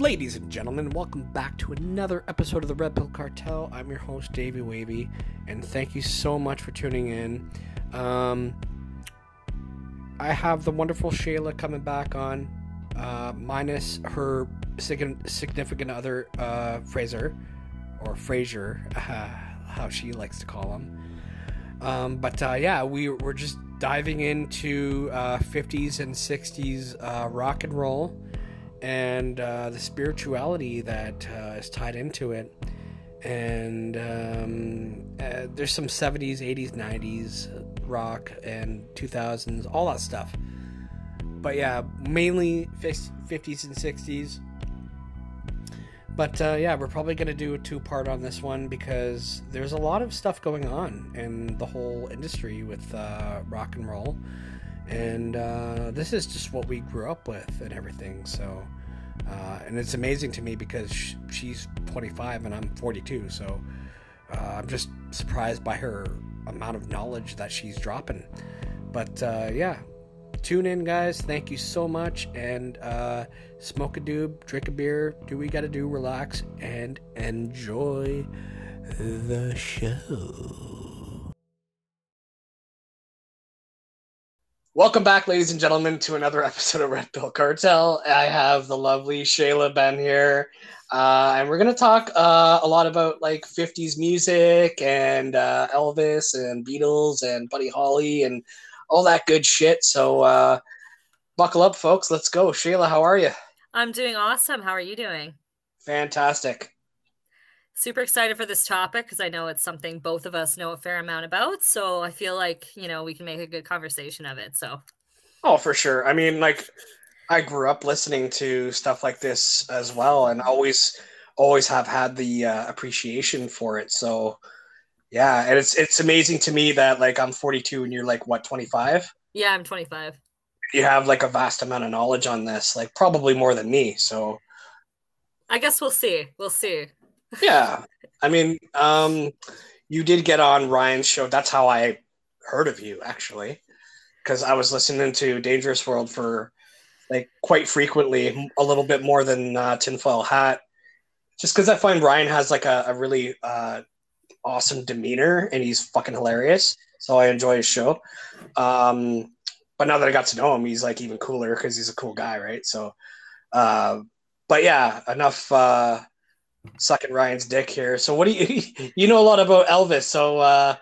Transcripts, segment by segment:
Ladies and gentlemen, welcome back to another episode of the Red Pill Cartel. I'm your host, Davey Wavy, and thank you so much for tuning in. Um, I have the wonderful Shayla coming back on, uh, minus her significant other, uh, Fraser, or Fraser, uh, how she likes to call him. Um, but uh, yeah, we, we're just diving into 50s uh, and 60s uh, rock and roll and uh, the spirituality that uh, is tied into it. And um, uh, there's some 70s, 80s, 90s rock and 2000s, all that stuff. But yeah, mainly 50s and 60s. But uh, yeah, we're probably going to do a two part on this one because there's a lot of stuff going on in the whole industry with uh, rock and roll and uh, this is just what we grew up with and everything. So, uh, and it's amazing to me because sh- she's 25 and I'm 42. So, uh, I'm just surprised by her amount of knowledge that she's dropping. But uh, yeah, tune in, guys. Thank you so much, and uh, smoke a doob, drink a beer, do what you got to do, relax, and enjoy the show. Welcome back, ladies and gentlemen, to another episode of Red Pill Cartel. I have the lovely Shayla Ben here, uh, and we're gonna talk uh, a lot about like '50s music and uh, Elvis and Beatles and Buddy Holly and all that good shit. So uh, buckle up, folks. Let's go. Shayla, how are you? I'm doing awesome. How are you doing? Fantastic super excited for this topic because I know it's something both of us know a fair amount about. So I feel like, you know, we can make a good conversation of it. So, oh, for sure. I mean, like, I grew up listening to stuff like this as well and always, always have had the uh, appreciation for it. So, yeah. And it's, it's amazing to me that, like, I'm 42 and you're like, what, 25? Yeah, I'm 25. You have like a vast amount of knowledge on this, like, probably more than me. So, I guess we'll see. We'll see yeah, I mean, um, you did get on Ryan's show. That's how I heard of you, actually, because I was listening to Dangerous World for like quite frequently, a little bit more than uh, Tinfoil Hat, just because I find Ryan has like a, a really uh, awesome demeanor and he's fucking hilarious. So I enjoy his show. Um, but now that I got to know him, he's like even cooler because he's a cool guy, right? So, uh, but yeah, enough. Uh, sucking Ryan's dick here. So what do you you know a lot about Elvis? So uh,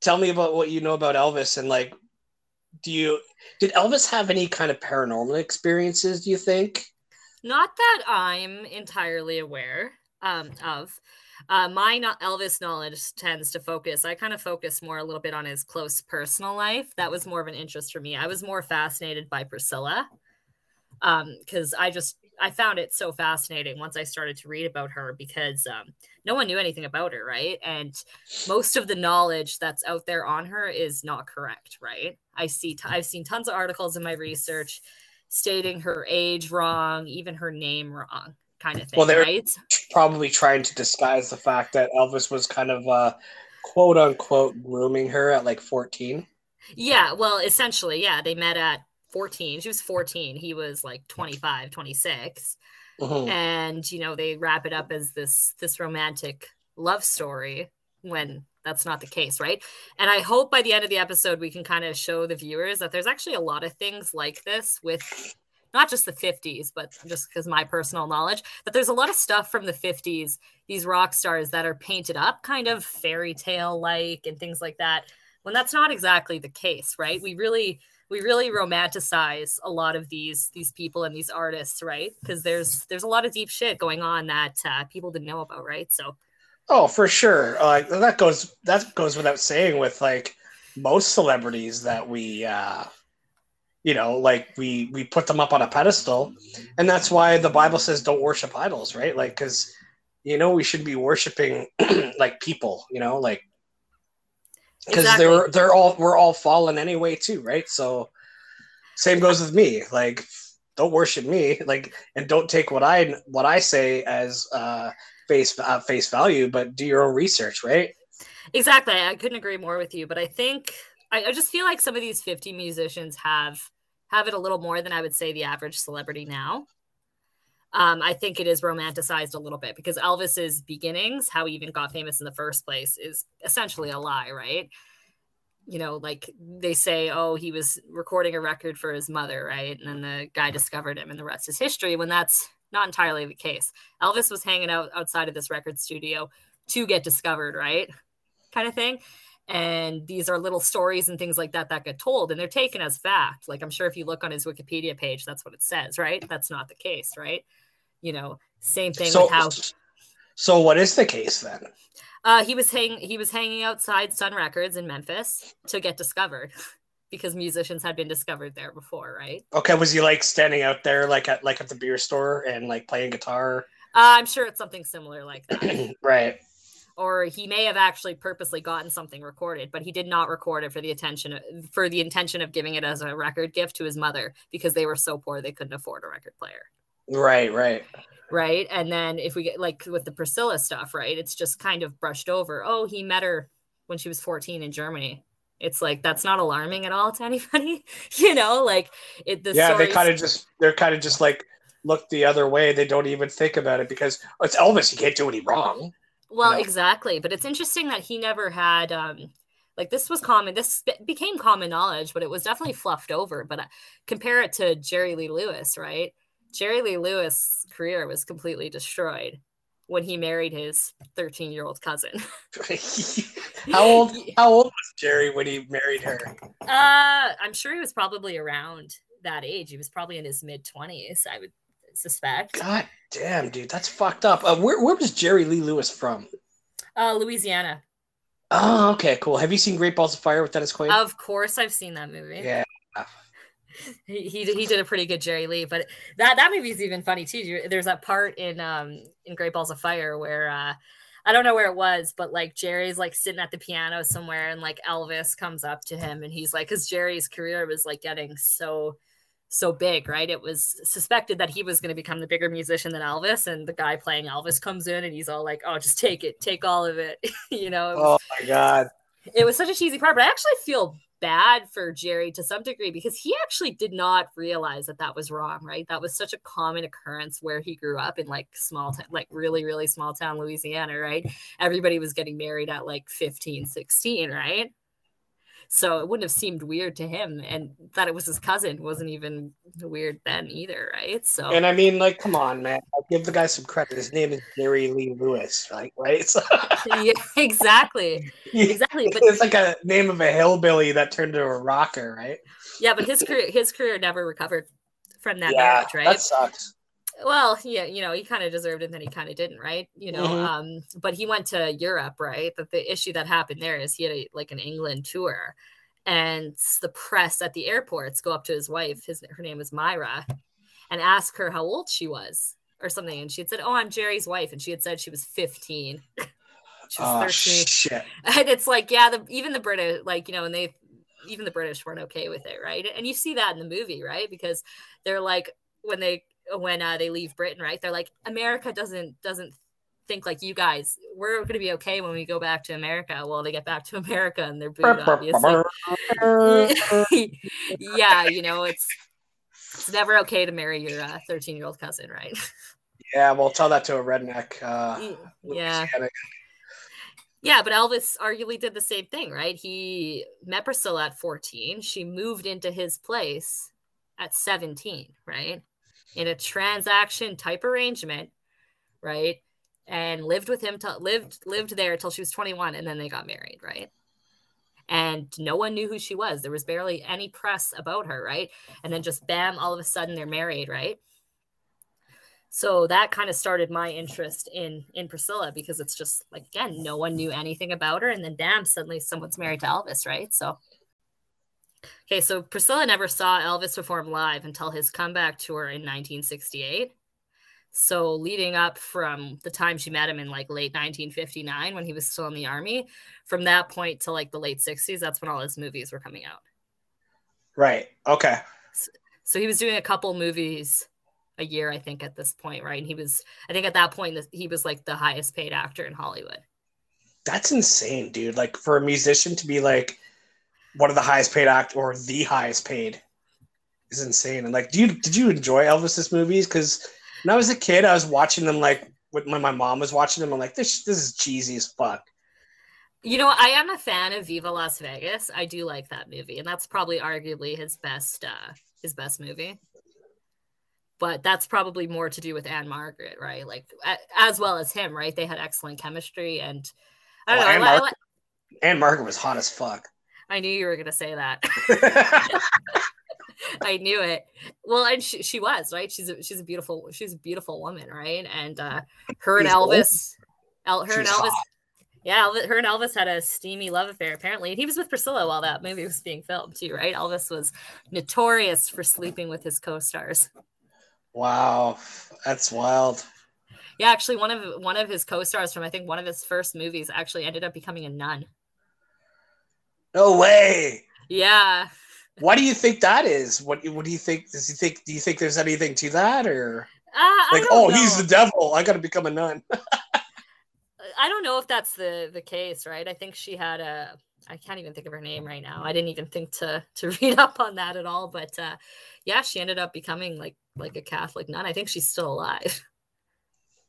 tell me about what you know about Elvis and like do you did Elvis have any kind of paranormal experiences, do you think? Not that I'm entirely aware um, of. Uh, my not Elvis knowledge tends to focus. I kind of focus more a little bit on his close personal life. That was more of an interest for me. I was more fascinated by Priscilla because um, I just I found it so fascinating once I started to read about her because um, no one knew anything about her, right? And most of the knowledge that's out there on her is not correct, right? I see, t- I've seen tons of articles in my research stating her age wrong, even her name wrong, kind of thing. Well, they're right? probably trying to disguise the fact that Elvis was kind of uh, quote unquote grooming her at like 14. Yeah, well, essentially, yeah, they met at 14 she was 14 he was like 25 26 mm-hmm. and you know they wrap it up as this this romantic love story when that's not the case right? And i hope by the end of the episode we can kind of show the viewers that there's actually a lot of things like this with not just the 50s but just because my personal knowledge that there's a lot of stuff from the 50s these rock stars that are painted up kind of fairy tale like and things like that when that's not exactly the case right? We really we really romanticize a lot of these these people and these artists, right? Because there's there's a lot of deep shit going on that uh, people didn't know about, right? So, oh, for sure, like uh, that goes that goes without saying with like most celebrities that we. uh you know like we we put them up on a pedestal and that's why the bible says don't worship idols right like because you know we should be worshiping like people you know like because exactly. they're they're all we're all fallen anyway too, right? So same goes with me. Like don't worship me, like and don't take what I what I say as uh, face uh, face value, but do your own research, right? Exactly. I couldn't agree more with you, but I think I, I just feel like some of these 50 musicians have have it a little more than I would say the average celebrity now. Um, I think it is romanticized a little bit because Elvis's beginnings, how he even got famous in the first place, is essentially a lie, right? You know, like they say, oh, he was recording a record for his mother, right? And then the guy discovered him, and the rest is history. When that's not entirely the case. Elvis was hanging out outside of this record studio to get discovered, right? Kind of thing. And these are little stories and things like that that get told, and they're taken as fact. Like I'm sure if you look on his Wikipedia page, that's what it says, right? That's not the case, right? You know, same thing so, with how. So what is the case then? Uh, he was hang he was hanging outside Sun Records in Memphis to get discovered. because musicians had been discovered there before, right? Okay, was he like standing out there like at like at the beer store and like playing guitar? Uh, I'm sure it's something similar like that. right. Or he may have actually purposely gotten something recorded, but he did not record it for the attention for the intention of giving it as a record gift to his mother because they were so poor they couldn't afford a record player. Right, right. Right. And then if we get like with the Priscilla stuff, right, it's just kind of brushed over. Oh, he met her when she was 14 in Germany it's like that's not alarming at all to anybody you know like it the yeah they kind of just they're kind of just like look the other way they don't even think about it because oh, it's elvis he can't do any wrong well you know? exactly but it's interesting that he never had um like this was common this became common knowledge but it was definitely fluffed over but uh, compare it to jerry lee lewis right jerry lee lewis career was completely destroyed when he married his 13 year old cousin. how old how old was Jerry when he married her? Uh I'm sure he was probably around that age. He was probably in his mid 20s, I would suspect. God damn, dude, that's fucked up. Uh, where where was Jerry Lee Lewis from? Uh Louisiana. Oh, okay, cool. Have you seen Great Balls of Fire with Dennis Quaid? Of course I've seen that movie. Yeah he, he he did a pretty good Jerry Lee, but that that movie is even funny too. There's that part in um in Great Balls of Fire where uh I don't know where it was, but like Jerry's like sitting at the piano somewhere, and like Elvis comes up to him, and he's like, because Jerry's career was like getting so so big, right? It was suspected that he was going to become the bigger musician than Elvis, and the guy playing Elvis comes in, and he's all like, "Oh, just take it, take all of it," you know. Was, oh my god! It was such a cheesy part, but I actually feel bad for Jerry to some degree because he actually did not realize that that was wrong, right? That was such a common occurrence where he grew up in like small town, like really, really small town Louisiana, right? Everybody was getting married at like 15, 16, right? So it wouldn't have seemed weird to him. And that it was his cousin wasn't even weird then either, right? So And I mean, like, come on, man. I'll give the guy some credit. His name is Jerry Lee Lewis, right? right? So... yeah, exactly. Exactly. But it's like a name of a hillbilly that turned into a rocker, right? Yeah, but his career his career never recovered from that yeah, marriage, right? That sucks well yeah you know he kind of deserved it and then he kind of didn't right? You know mm-hmm. um but he went to europe right? But the issue that happened there is he had a, like an england tour and the press at the airports go up to his wife his her name is myra and ask her how old she was or something and she had said oh i'm jerry's wife and she had said she was 15 she was oh, 13 shit. and it's like yeah the, even the british like you know and they even the british weren't okay with it right? And you see that in the movie right? Because they're like when they when uh, they leave Britain, right? They're like, America doesn't doesn't think like you guys. We're going to be okay when we go back to America. Well, they get back to America and they're booed, obviously. yeah, you know, it's it's never okay to marry your 13 uh, year old cousin, right? Yeah, well, tell that to a redneck. Uh, yeah. Yeah, but Elvis arguably did the same thing, right? He met Priscilla at 14. She moved into his place at 17, right? In a transaction type arrangement, right? And lived with him till lived lived there till she was 21 and then they got married, right? And no one knew who she was. There was barely any press about her, right? And then just bam, all of a sudden they're married, right? So that kind of started my interest in in Priscilla because it's just like again, no one knew anything about her, and then damn, suddenly someone's married to Elvis, right? So Okay, so Priscilla never saw Elvis perform live until his comeback tour in 1968. So leading up from the time she met him in like late 1959 when he was still in the army, from that point to like the late 60s, that's when all his movies were coming out. Right. Okay. So, so he was doing a couple movies a year, I think, at this point, right? And he was, I think, at that point, he was like the highest paid actor in Hollywood. That's insane, dude. Like for a musician to be like one of the highest paid act or the highest paid is insane. And like, do you did you enjoy Elvis's movies? Because when I was a kid, I was watching them like when my mom was watching them. I'm like, this this is cheesy as fuck. You know, I am a fan of Viva Las Vegas. I do like that movie, and that's probably arguably his best uh his best movie. But that's probably more to do with Ann-Margret, right? Like as well as him, right? They had excellent chemistry, and I don't know. Anne, Ann-Margret was hot as fuck. I knew you were gonna say that. I knew it. Well, and she, she was right. She's a, she's a beautiful she's a beautiful woman, right? And uh, her and Elvis, El, her and Elvis, hot. yeah, her and Elvis had a steamy love affair apparently, and he was with Priscilla while that movie was being filmed too, right? Elvis was notorious for sleeping with his co-stars. Wow, that's wild. Yeah, actually, one of one of his co-stars from I think one of his first movies actually ended up becoming a nun. No way. Yeah. Why do you think that is? What What do you think? Does he think? Do you think there's anything to that, or uh, like, oh, know. he's the devil? I got to become a nun. I don't know if that's the the case, right? I think she had a. I can't even think of her name right now. I didn't even think to to read up on that at all. But uh, yeah, she ended up becoming like like a Catholic nun. I think she's still alive.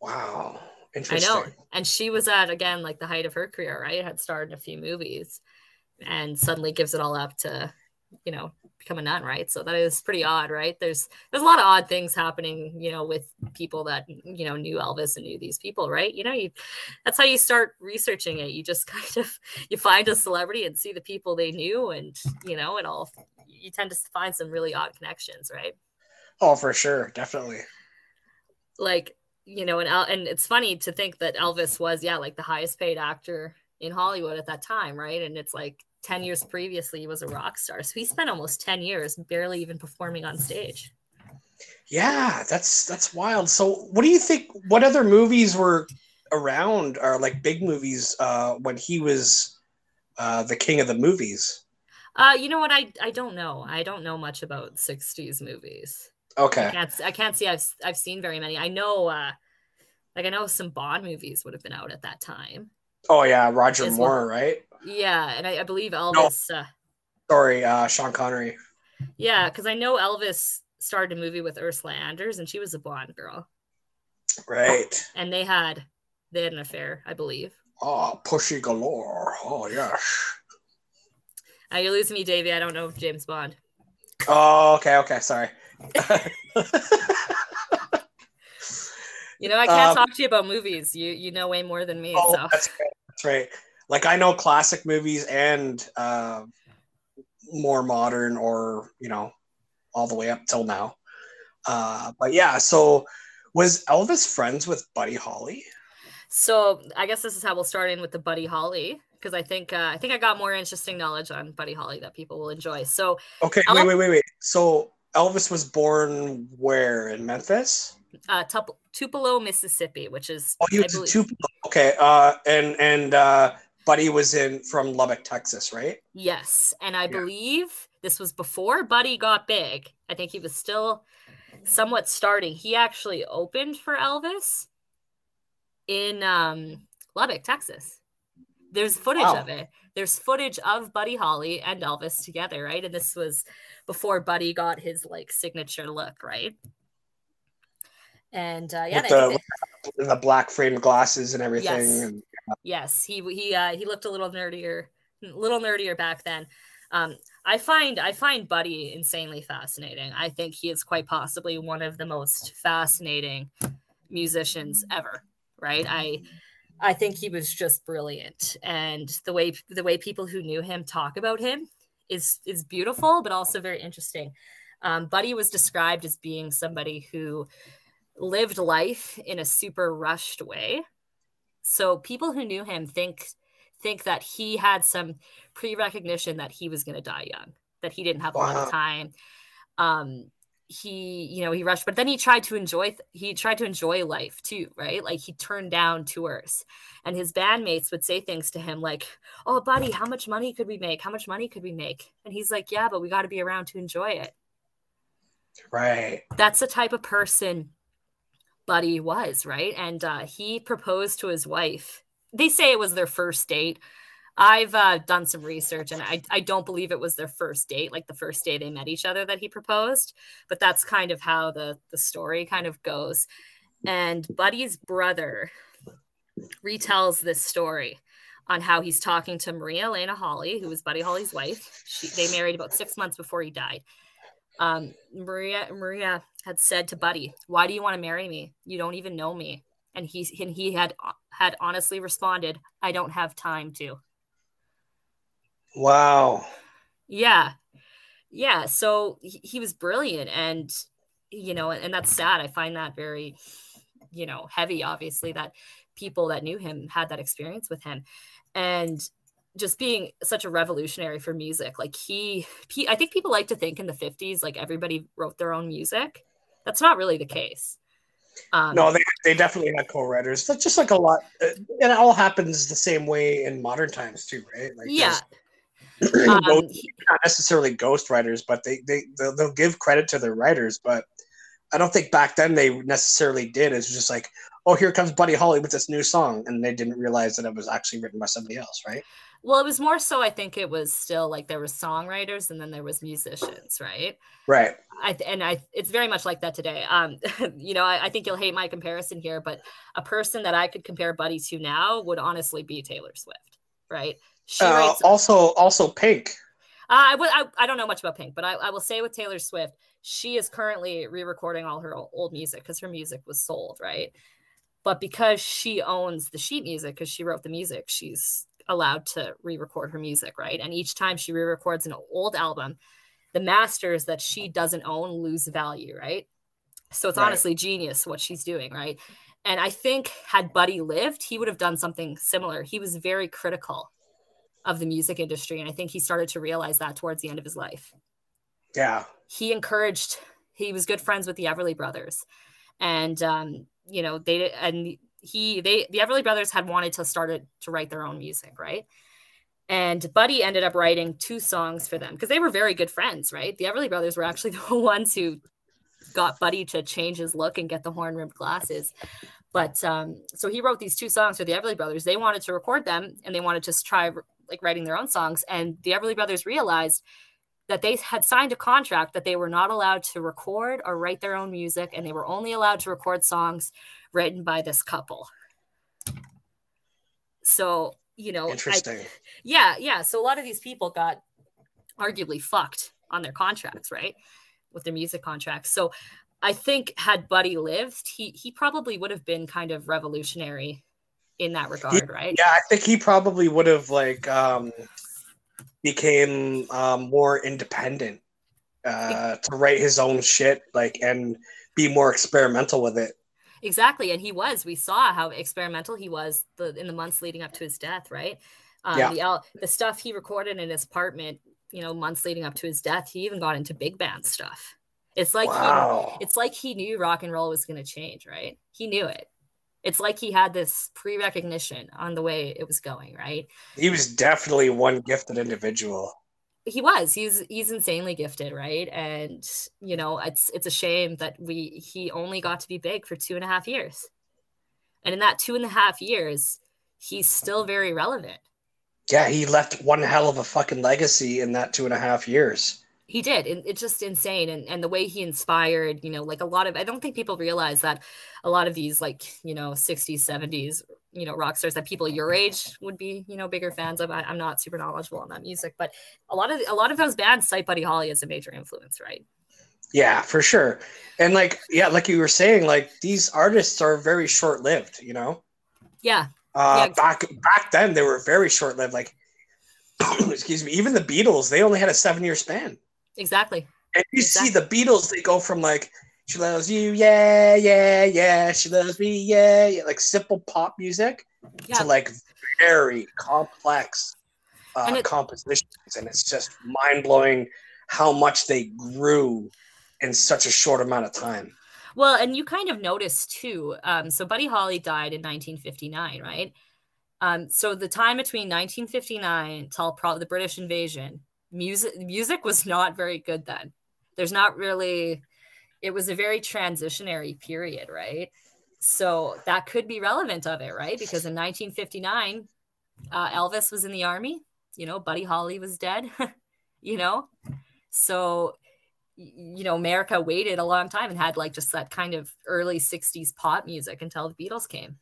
Wow, interesting. I know, and she was at again like the height of her career, right? Had starred in a few movies, and suddenly gives it all up to you know become a nun right? So that is pretty odd right? There's there's a lot of odd things happening you know with people that you know knew elvis and knew these people right? You know you that's how you start researching it. You just kind of you find a celebrity and see the people they knew and you know it all you tend to find some really odd connections right? Oh for sure. Definitely. Like you know and and it's funny to think that elvis was yeah like the highest paid actor in hollywood at that time right? And it's like 10 years previously he was a rock star. So he spent almost 10 years barely even performing on stage. Yeah that's that's wild. So what do you think what other movies were around or like big movies uh when he was uh the king of the movies? Uh you know what? I i don't know. I don't know much about 60s movies. Okay. I can't, I can't see i've i've seen very many. I know uh like i know some bond movies would have been out at that time. Oh yeah roger moore right yeah, and I, I believe Elvis. No. Uh, Sorry, uh, Sean Connery. Yeah, because I know Elvis started a movie with Ursula Andress, and she was a blonde girl. Right. And they had they had an affair, I believe. Oh, Pussy Galore. Oh yes. Uh, you're losing me, Davey. I don't know James Bond. Oh, okay, okay, sorry. you know, I can't um, talk to you about movies. You you know way more than me. Oh, so. that's right. That's right like I know classic movies and uh, more modern or you know all the way up till now. Uh, but yeah, so was Elvis friends with Buddy Holly? So I guess this is how we'll start in with the Buddy Holly because I think uh, I think I got more interesting knowledge on Buddy Holly that people will enjoy. So okay, wait, wait, wait, wait. So Elvis was born where in Memphis? Uh, Tupelo, Mississippi, which is oh, you Tupelo. Okay, uh, and and uh, Buddy was in from Lubbock, Texas, right? Yes, and I yeah. believe this was before Buddy got big. I think he was still somewhat starting. He actually opened for Elvis in um, Lubbock, Texas. There's footage wow. of it. There's footage of Buddy Holly and Elvis together, right? And this was before Buddy got his like signature look, right? And uh, yeah, the, the, black framed glasses and everything. Yes. And- Yes, he he uh, he looked a little nerdier, little nerdier back then. Um, I find I find Buddy insanely fascinating. I think he is quite possibly one of the most fascinating musicians ever. Right? I I think he was just brilliant, and the way the way people who knew him talk about him is is beautiful, but also very interesting. Um, Buddy was described as being somebody who lived life in a super rushed way so people who knew him think think that he had some pre-recognition that he was going to die young, that he didn't have wow. a lot of time. Um, he, you know, he rushed, but then he tried to enjoy. He tried to enjoy life too, right? Like he turned down tours, and his bandmates would say things to him like, "Oh, buddy, how much money could we make? How much money could we make?" And he's like, "Yeah, but we got to be around to enjoy it." Right. That's the type of person Buddy was, right? And uh, he proposed to his wife. They say it was their first date. I've uh, done some research and I, I don't believe it was their first date, like the first day they met each other that he proposed, but that's kind of how the, the story kind of goes. And Buddy's brother retells this story on how he's talking to Maria Elena Holly, who was Buddy Holly's wife. She, they married about six months before he died. Um, Maria Maria had said to Buddy, "Why do you want to marry me? You don't even know me." And he and he had had honestly responded, "I don't have time to." Wow. Yeah, yeah. So he, he was brilliant, and you know, and that's sad. I find that very, you know, heavy. Obviously, that people that knew him had that experience with him and just being such a revolutionary for music like he, he i think people like to think in the 50s like everybody wrote their own music that's not really the case um, no, they, they definitely had co-writers. That's just like a lot, uh, and it all happens the same way in modern times too, right? Like yeah, um, not necessarily ghost writers, but they they they'll, they'll, give credit to their writers. But I don't think back then they necessarily did. It's just like, oh, here comes Buddy Holly with this new song, and they didn't realize that it was actually written by somebody else, right? Well, it was more so. I think it was still like there were songwriters, and then there was musicians, right? Right. I and I, it's very much like that today. Um, you know, I, I think you'll hate my comparison here, but a person that I could compare Buddy to now would honestly be Taylor Swift, right? She uh, writes, also, also Pink. Uh, I, I, I don't know much about Pink, but I, I will say with Taylor Swift, she is currently re-recording all her old music because her music was sold, right? But because she owns the sheet music, because she wrote the music, she's allowed to re-record her music, right? And each time she re-records an old album, the masters that she doesn't own lose value, right? So it's right. honestly genius what she's doing, right? And I think had Buddy lived, he would have done something similar. He was very critical of the music industry, and I think he started to realize that towards the end of his life. Yeah, he encouraged. He was good friends with the Everly Brothers, and um, you know they and he they the Everly brothers had wanted to start it, to write their own music, right? And Buddy ended up writing two songs for them because they were very good friends, right? The Everly brothers were actually the ones who got Buddy to change his look and get the horn rimmed glasses. But um, so he wrote these two songs for the Everly brothers. They wanted to record them and they wanted to try like writing their own songs. And the Everly brothers realized that they had signed a contract that they were not allowed to record or write their own music and they were only allowed to record songs written by this couple. So you know interesting. I, yeah yeah. So a lot of these people got arguably fucked on their contracts right? With their music contracts. So i think had buddy lived he he probably would have been kind of revolutionary in that regard he, right? Yeah i think he probably would have like um became um, more independent uh, to write his own shit, like and be more experimental with it. Exactly, and he was. We saw how experimental he was the, in the months leading up to his death, right? Um, yeah. The, the stuff he recorded in his apartment, you know, months leading up to his death, he even got into big band stuff. It's like wow. he, it's like he knew rock and roll was going to change, right? He knew it it's like he had this pre-recognition on the way it was going right he was definitely one gifted individual he was he's he's insanely gifted right? And you know it's it's a shame that we he only got to be big for two and a half years. And in that two and a half years he's still very relevant. Yeah he left one hell of a fucking legacy in that two and a half years. He did and it's just insane and, and the way he inspired you know like a lot of i don't think people realize that a lot of these like you know 60s 70s you know rock stars that people your age would be you know bigger fans of I, am not super knowledgeable on that music but a lot of a lot of those bands cite buddy holly as a major influence right yeah for sure and like yeah like you were saying like these artists are very short-lived you know yeah uh yeah. back back then they were very short-lived like excuse me even the beatles they only had a seven year span Exactly. And you exactly. see the Beatles, they go from like, she loves you, yeah, yeah, yeah, she loves me, yeah, yeah like simple pop music yeah. to like very complex uh, and it, compositions. And it's just mind blowing how much they grew in such a short amount of time. Well, and you kind of notice too. Um, so Buddy Holly died in 1959, right? Um, so the time between 1959 till probably the British invasion music music was not very good then. There's not really it was a very transitionary period, right? So that could be relevant of it, right? Because in 1959, Uh, Elvis was in the army. You know, Buddy Holly was dead. you know, so you know America waited a long time and had like just that kind of early '60s pop music until the Beatles came.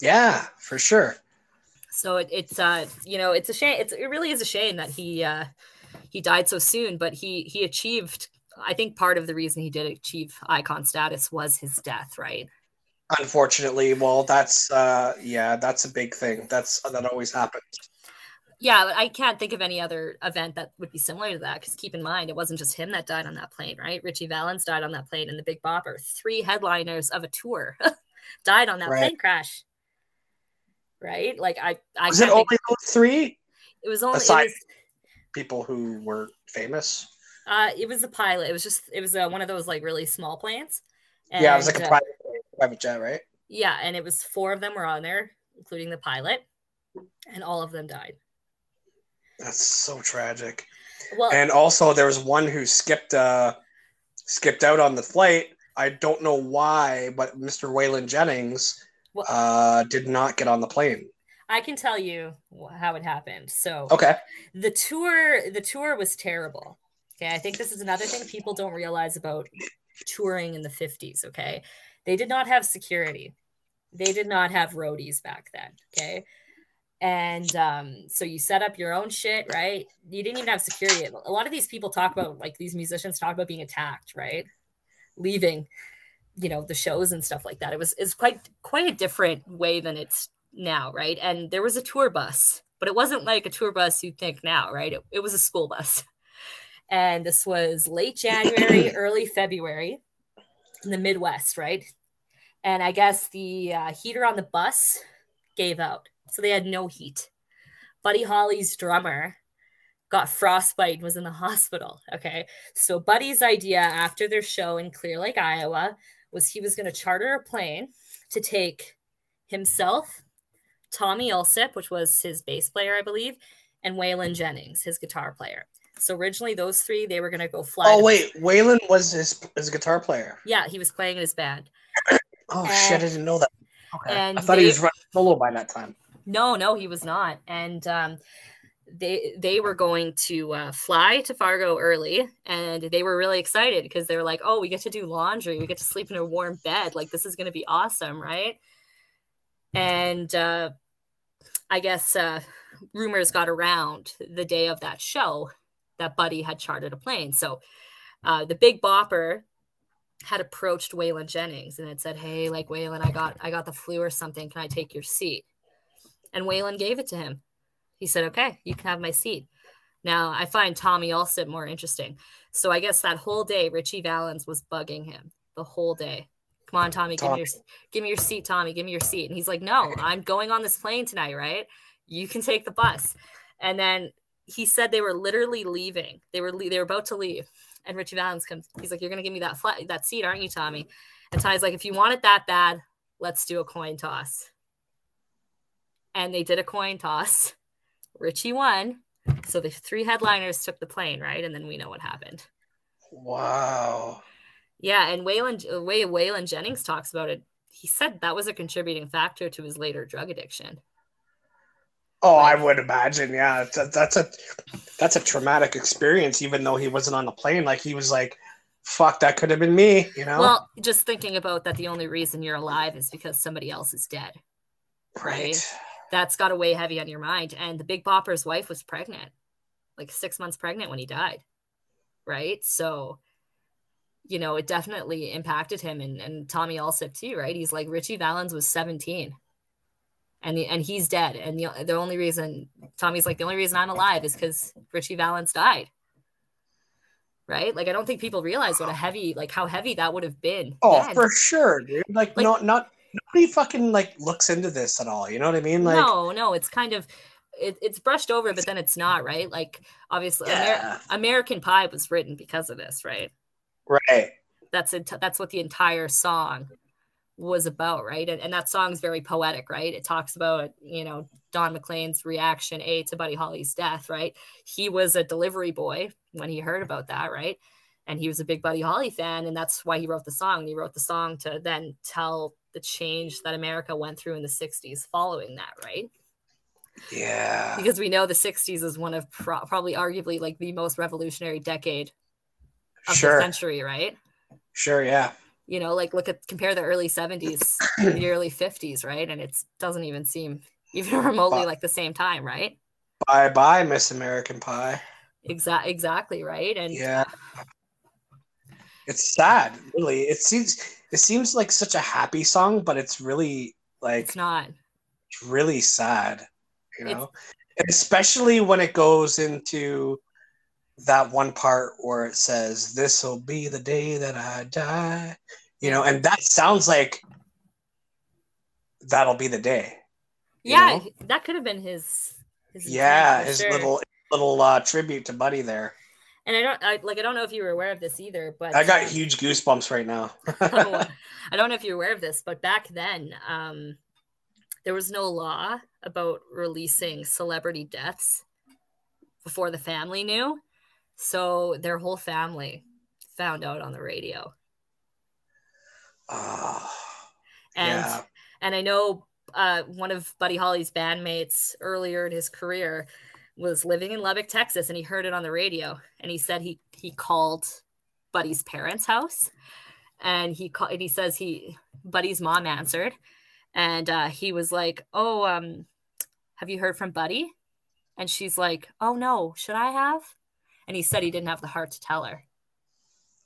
Yeah, for sure. So it, it's uh you know it's a shame. It's it really is a shame that he uh he died so soon, but he he achieved. I think part of the reason he did achieve icon status was his death, right? Unfortunately, well, that's uh yeah, that's a big thing. That's that always happens. Yeah, I can't think of any other event that would be similar to that because keep in mind it wasn't just him that died on that plane, right? Ritchie Valens died on that plane and the Big Bopper. Three headliners of a tour died on that right. plane crash right? Like I, I was it only those three? It was only aside it was, people who were famous. Uh, it was a pilot. It was just it was uh, one of those like really small planes. And, yeah, it was like a uh, private private jet, right? Yeah, and it was four of them were on there, including the pilot, and all of them died. That's so tragic. Well, and also there was one who skipped uh skipped out on the flight. I don't know why, but Mr. Waylon Jennings well, uh, did not get on the plane. I can tell you how it happened. So, okay, the tour the tour was terrible. Okay, I think this is another thing people don't realize about touring in the 50s. Okay, they did not have security, they did not have roadies back then. Okay, and um, so you set up your own shit, right? You didn't even have security. A lot of these people talk about like these musicians talk about being attacked, right? Leaving you know the shows and stuff like that it was is quite quite a different way than it's now right and there was a tour bus but it wasn't like a tour bus you think now right it, it was a school bus and this was late january early february in the midwest right? And i guess the uh, heater on the bus gave out so they had no heat. Buddy holly's drummer got frostbite and was in the hospital okay? So buddy's idea after their show in clear lake iowa was he was going to charter a plane to take himself, Tommy Allsup, which was his bass player, I believe, and Waylon Jennings, his guitar player. So originally, those three they were going to go fly. Oh wait, Waylon was his his guitar player. Yeah, he was playing in his band. oh and, shit! I didn't know that. Okay. And I thought they, he was running solo by that time. No, no, he was not. And um, they they were going to uh, fly to Fargo early, and they were really excited because they were like, "Oh, we get to do laundry, we get to sleep in a warm bed. Like this is going to be awesome, right?" And uh, I guess uh, rumors got around the day of that show that Buddy had chartered a plane. So uh, the Big Bopper had approached Waylon Jennings and had said, "Hey, like Waylon, I got I got the flu or something. Can I take your seat?" And Waylon gave it to him he said, okay, you can have my seat. Now, I find Tommy Allsup more interesting. So I guess that whole day, Ritchie Valens was bugging him the whole day. Come on, Tommy, give me your give me your seat, Tommy, give me your seat. And he's like, No, I'm going on this plane tonight, right? You can take the bus. And then he said they were literally leaving. They were they were about to leave. And Ritchie Valens comes, he's like, You're gonna give me that flat that seat, aren't you, Tommy? And Ty's like, if you want it that bad, let's do a coin toss. And they did a coin toss Ritchie won. So the three headliners took the plane, right? And then we know what happened. Wow. Yeah, and Waylon, uh, way Waylon Jennings talks about it, he said that was a contributing factor to his later drug addiction. Oh, I would imagine. Yeah, that's a, that's a that's a traumatic experience. Even though he wasn't on the plane, like he was like, "Fuck, that could have been me." You know. Well, just thinking about that, the only reason you're alive is because somebody else is dead. Right. right? that's got to weigh heavy on your mind. And the Big Bopper's wife was pregnant, like six months pregnant when he died. Right. So, you know, it definitely impacted him and, and Tommy Allsup too, right? He's like Ritchie Valens was 17 and the, and he's dead. And the, the only reason Tommy's like, the only reason I'm alive is because Ritchie Valens died. Right. Like, I don't think people realize what a heavy, like how heavy that would have been. Oh, then. for sure, dude. Like, like not, not, nobody fucking like looks into this at all. You know what I mean? Like no, no, it's kind of it, it's brushed over, but then it's not right. Like obviously, yeah. Amer- American Pie was written because of this, right? Right. That's it. That's what the entire song was about, right? And, and that song's very poetic, right? It talks about you know Don McLean's reaction a to Buddy Holly's death, right? He was a delivery boy when he heard about that, right? And he was a big Buddy Holly fan, and that's why he wrote the song. He wrote the song to then tell the change that America went through in the 60s following that, right? Yeah. Because we know the 60s is one of pro- probably arguably like the most revolutionary decade of sure. the century, right? Sure, yeah. You know, like look at compare the early 70s the early 50s, right? And it doesn't even seem even remotely bye. like the same time, right? Bye bye, Miss American Pie. Exactly, exactly, right? And yeah, uh, it's sad. Really, it seems it seems like such a happy song, but it's really like it's not. It's really sad, you know, especially when it goes into that one part where it says, "This'll be the day that I die," you know, and that sounds like that'll be the day. Yeah, know? that could have been his. his yeah, his sure. little little uh, tribute to Buddy there. And I don't I, like. I don't know if you were aware of this either, but I got huge goosebumps right now. oh, I don't know if you're aware of this, but back then, um, there was no law about releasing celebrity deaths before the family knew. So their whole family found out on the radio. Oh, and yeah. and I know uh, one of Buddy Holly's bandmates earlier in his career was living in Lubbock, Texas, and he heard it on the radio. And he said he he called Buddy's parents' house, and he called. And he says he Buddy's mom answered, and uh, he was like, "Oh, um, have you heard from Buddy?" And she's like, "Oh no, should I have?" And he said he didn't have the heart to tell her.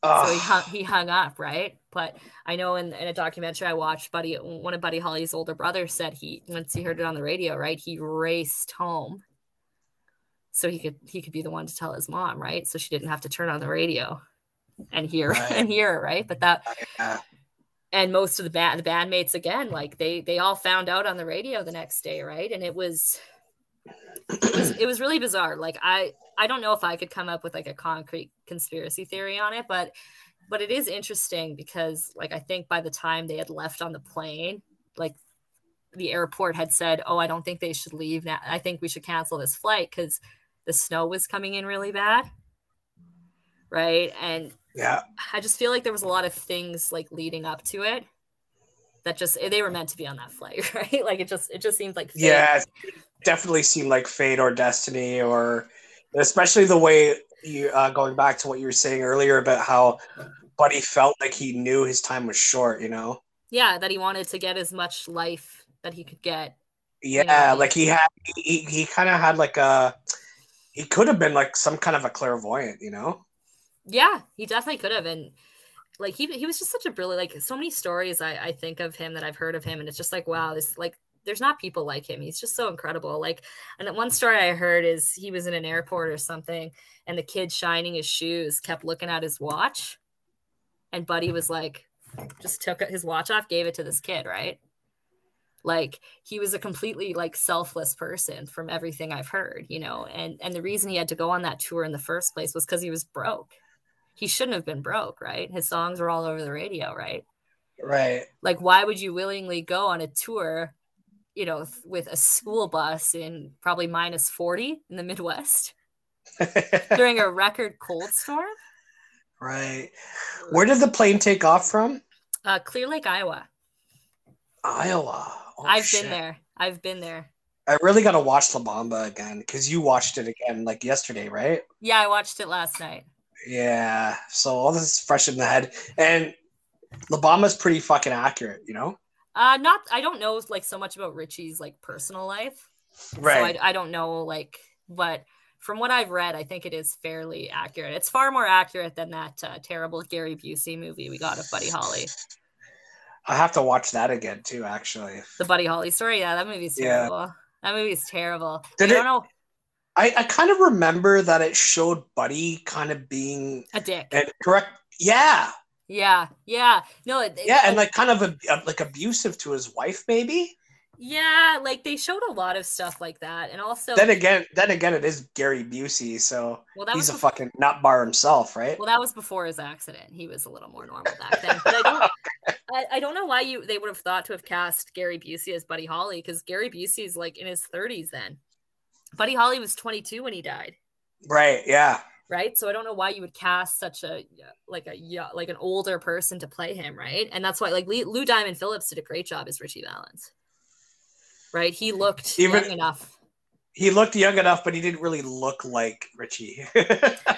Oh. So he hung, he hung up, right? But I know in, in a documentary I watched, Buddy, one of Buddy Holly's older brothers said he once he heard it on the radio, right? He raced home so he could he could be the one to tell his mom, right? So she didn't have to turn on the radio and hear right. and hear, right? But that yeah. and most of the band the bandmates again, like they they all found out on the radio the next day, right? And it was it was, it was really bizarre. Like I I don't know if I could come up with like a concrete conspiracy theory on it, but but it is interesting because like I think by the time they had left on the plane, like the airport had said, "Oh, I don't think they should leave now. I think we should cancel this flight because the snow was coming in really bad. Right. And yeah, I just feel like there was a lot of things like leading up to it that just eh, they were meant to be on that flight, right? Like it just it just seemed like fate. yeah, definitely seemed like fate or destiny, or especially the way you uh, going back to what you were saying earlier about how Buddy felt like he knew his time was short, you know? Yeah, that he wanted to get as much life that he could get. Yeah, you know? like he had he, he kind of had like a he could have been like some kind of a clairvoyant, you know? Yeah, he definitely could have. And like he he was just such a brilliant like so many stories I, I think of him that I've heard of him and it's just like wow, this like there's not people like him. He's just so incredible. Like, and one story I heard is he was in an airport or something, and the kid shining his shoes kept looking at his watch, and Buddy was like, just took his watch off, gave it to this kid, right? like he was a completely like selfless person from everything i've heard you know and and the reason he had to go on that tour in the first place was because he was broke he shouldn't have been broke right his songs were all over the radio right right like why would you willingly go on a tour you know with a school bus in probably minus 40 in the midwest during a record cold storm right where did the plane take off from uh, clear lake iowa iowa Oh, I've shit. been there. I've been there. I really got to watch La Bamba again because you watched it again like yesterday, right? Yeah, I watched it last night. Yeah, so all this is fresh in the head, and La Bamba's pretty fucking accurate, you know. Uh, not I don't know like so much about Ritchie's like personal life, right? So I, I don't know like, but from what I've read, I think it is fairly accurate. It's far more accurate than that uh, terrible Gary Busey movie we got of Buddy Holly. I have to watch that again too. Actually, the Buddy Holly story. Yeah, that movie's terrible. Yeah. That movie's terrible. Did I it, don't know. I, I kind of remember that it showed Buddy kind of being a dick. And correct. Yeah. Yeah. Yeah. No. It, yeah, and like kind of a, like abusive to his wife, maybe. Yeah, like they showed a lot of stuff like that, and also then again, then again, it is Gary Busey, so well, that he's a before, fucking nut bar himself, right? Well, that was before his accident. He was a little more normal back then. But I don't, I, I, don't know why you they would have thought to have cast Gary Busey as Buddy Holly because Gary Busey's like in his thirties then. Buddy Holly was twenty two when he died. Right. Yeah. Right. So I don't know why you would cast such a like a like an older person to play him, right? And that's why like Lou Diamond Phillips did a great job as Ritchie Valens right? He looked even, young enough. he looked young enough, but he didn't really look like Ritchie.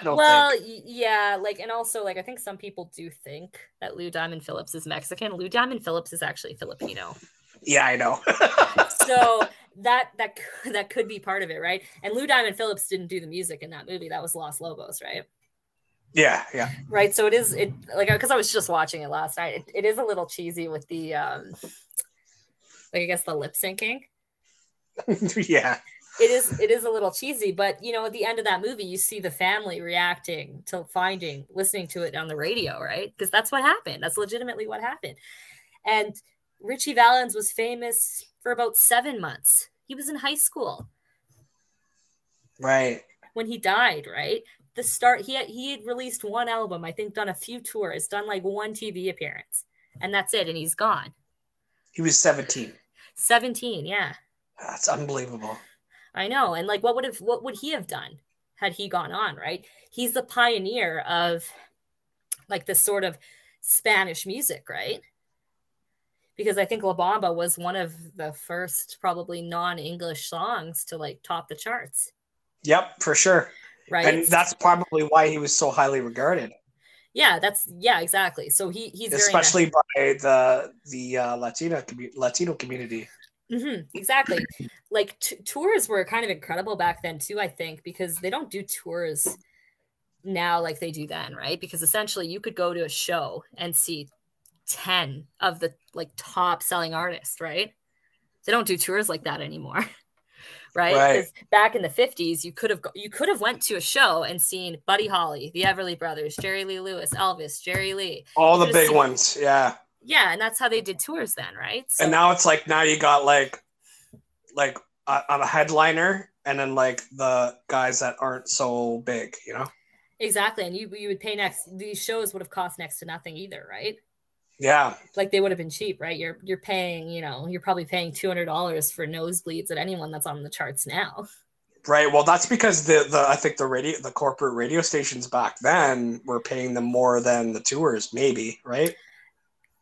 well, think. yeah, like, and also, like, I think some people do think that Lou Diamond Phillips is Mexican. Lou Diamond Phillips is actually Filipino. Yeah, I know. so that that that could be part of it, right? And Lou Diamond Phillips didn't do the music in that movie. That was Los Lobos, right? Yeah, yeah. Right. So it is it like because I was just watching it last night. It, it is a little cheesy with the um like I guess the lip syncing. yeah it is it is a little cheesy but you know at the end of that movie you see the family reacting to finding listening to it on the radio right because that's what happened that's legitimately what happened and ritchie valens was famous for about seven months. He was in high school. Right. When he died right? The start he had he had released one album i think done a few tours done like one tv appearance and that's it and he's gone. He was 17 17 yeah. That's unbelievable. I know. And like what would have what would he have done had he gone on, right? He's the pioneer of like this sort of Spanish music, right? Because I think La Bamba was one of the first probably non-English songs to like top the charts. Yep, for sure. Right. And that's probably why he was so highly regarded. Yeah, that's yeah, exactly. So he he's especially by the the uh, Latina Latino community. Mm-hmm, exactly. like t- tours were kind of incredible back then too. I think because they don't do tours now like they do then, right? Because essentially you could go to a show and see ten of the like top selling artists, right? They don't do tours like that anymore. right? right. Back in the 50s, you could have you could have went to a show and seen Buddy Holly, the Everly Brothers, Jerry Lee Lewis, Elvis, Jerry Lee. All the big seen, ones, yeah. Yeah, and that's how they did tours then, right? So, and now it's like now you got like like a, a headliner and then like the guys that aren't so big, you know? Exactly. And you you would pay next these shows would have cost next to nothing either, right? Yeah. Like they would have been cheap, right? You're you're paying, you know, you're probably paying two hundred dollars for nosebleeds at anyone that's on the charts now. Right. Well, that's because the the I think the radio the corporate radio stations back then were paying them more than the tours, maybe, right?